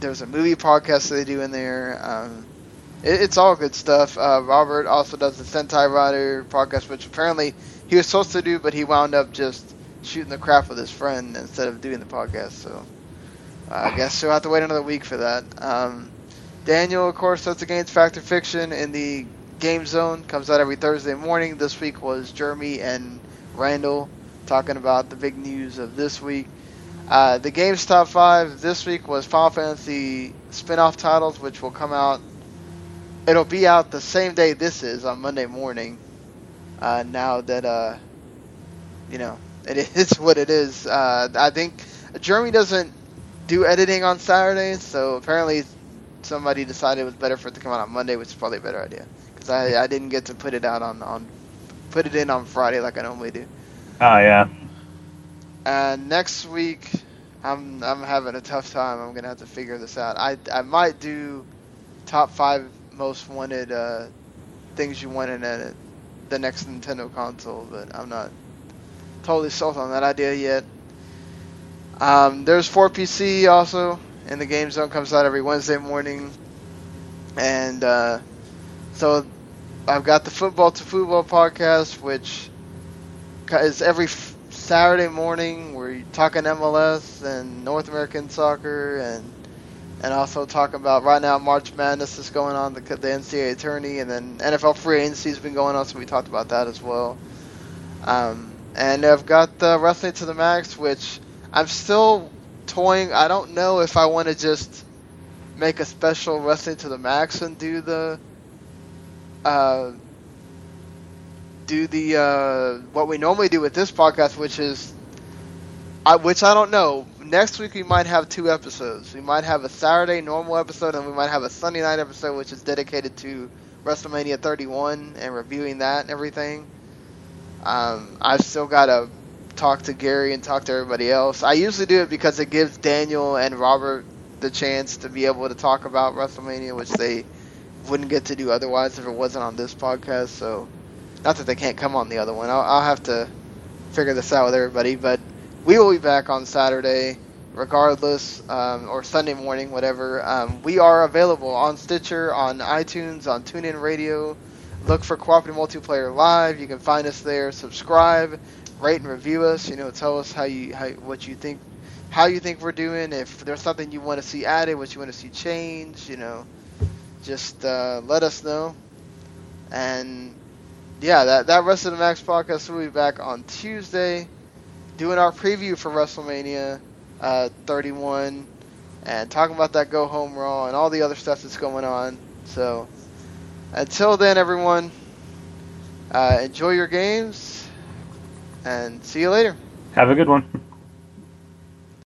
there's a movie podcast that they do in there. Um, it, it's all good stuff. Uh, Robert also does the Sentai Rider podcast, which apparently he was supposed to do, but he wound up just shooting the crap with his friend instead of doing the podcast. So uh, I guess you'll have to wait another week for that. Um, Daniel, of course, does against Fact or Fiction in the Game Zone. Comes out every Thursday morning. This week was Jeremy and Randall talking about the big news of this week. Uh, the game's top five this week was Final Fantasy spin-off titles, which will come out. It'll be out the same day this is on Monday morning. Uh, now that uh, you know it <laughs> is what it is. Uh, I think Jeremy doesn't do editing on Saturdays, so apparently somebody decided it was better for it to come out on Monday, which is probably a better idea because I, I didn't get to put it out on, on put it in on Friday like I normally do. Oh yeah. And next week, I'm I'm having a tough time. I'm gonna have to figure this out. I I might do top five most wanted uh, things you want in a, the next Nintendo console, but I'm not totally sold on that idea yet. Um, there's 4PC also, and the Game Zone comes out every Wednesday morning, and uh, so I've got the Football to Football podcast, which is every Saturday morning. We're talking MLS and North American soccer, and and also talking about right now March Madness is going on, the the NCAA tourney, and then NFL free agency has been going on, so we talked about that as well. Um, and I've got the Wrestling to the Max, which I'm still toying. I don't know if I want to just make a special Wrestling to the Max and do the uh, do the uh, what we normally do with this podcast, which is, I, which I don't know. Next week we might have two episodes. We might have a Saturday normal episode, and we might have a Sunday night episode, which is dedicated to WrestleMania 31 and reviewing that and everything. Um, I've still got to talk to Gary and talk to everybody else. I usually do it because it gives Daniel and Robert the chance to be able to talk about WrestleMania, which they wouldn't get to do otherwise if it wasn't on this podcast. So, not that they can't come on the other one. I'll, I'll have to figure this out with everybody. But we will be back on Saturday, regardless, um, or Sunday morning, whatever. Um, we are available on Stitcher, on iTunes, on TuneIn Radio. Look for Cooperative Multiplayer Live. You can find us there. Subscribe, rate and review us. You know, tell us how you how, what you think, how you think we're doing. If there's something you want to see added, what you want to see changed, you know, just uh, let us know. And yeah, that that rest of the Max podcast will be back on Tuesday, doing our preview for WrestleMania uh, 31, and talking about that Go Home Raw and all the other stuff that's going on. So until then, everyone, uh, enjoy your games, and see you later. Have a good one.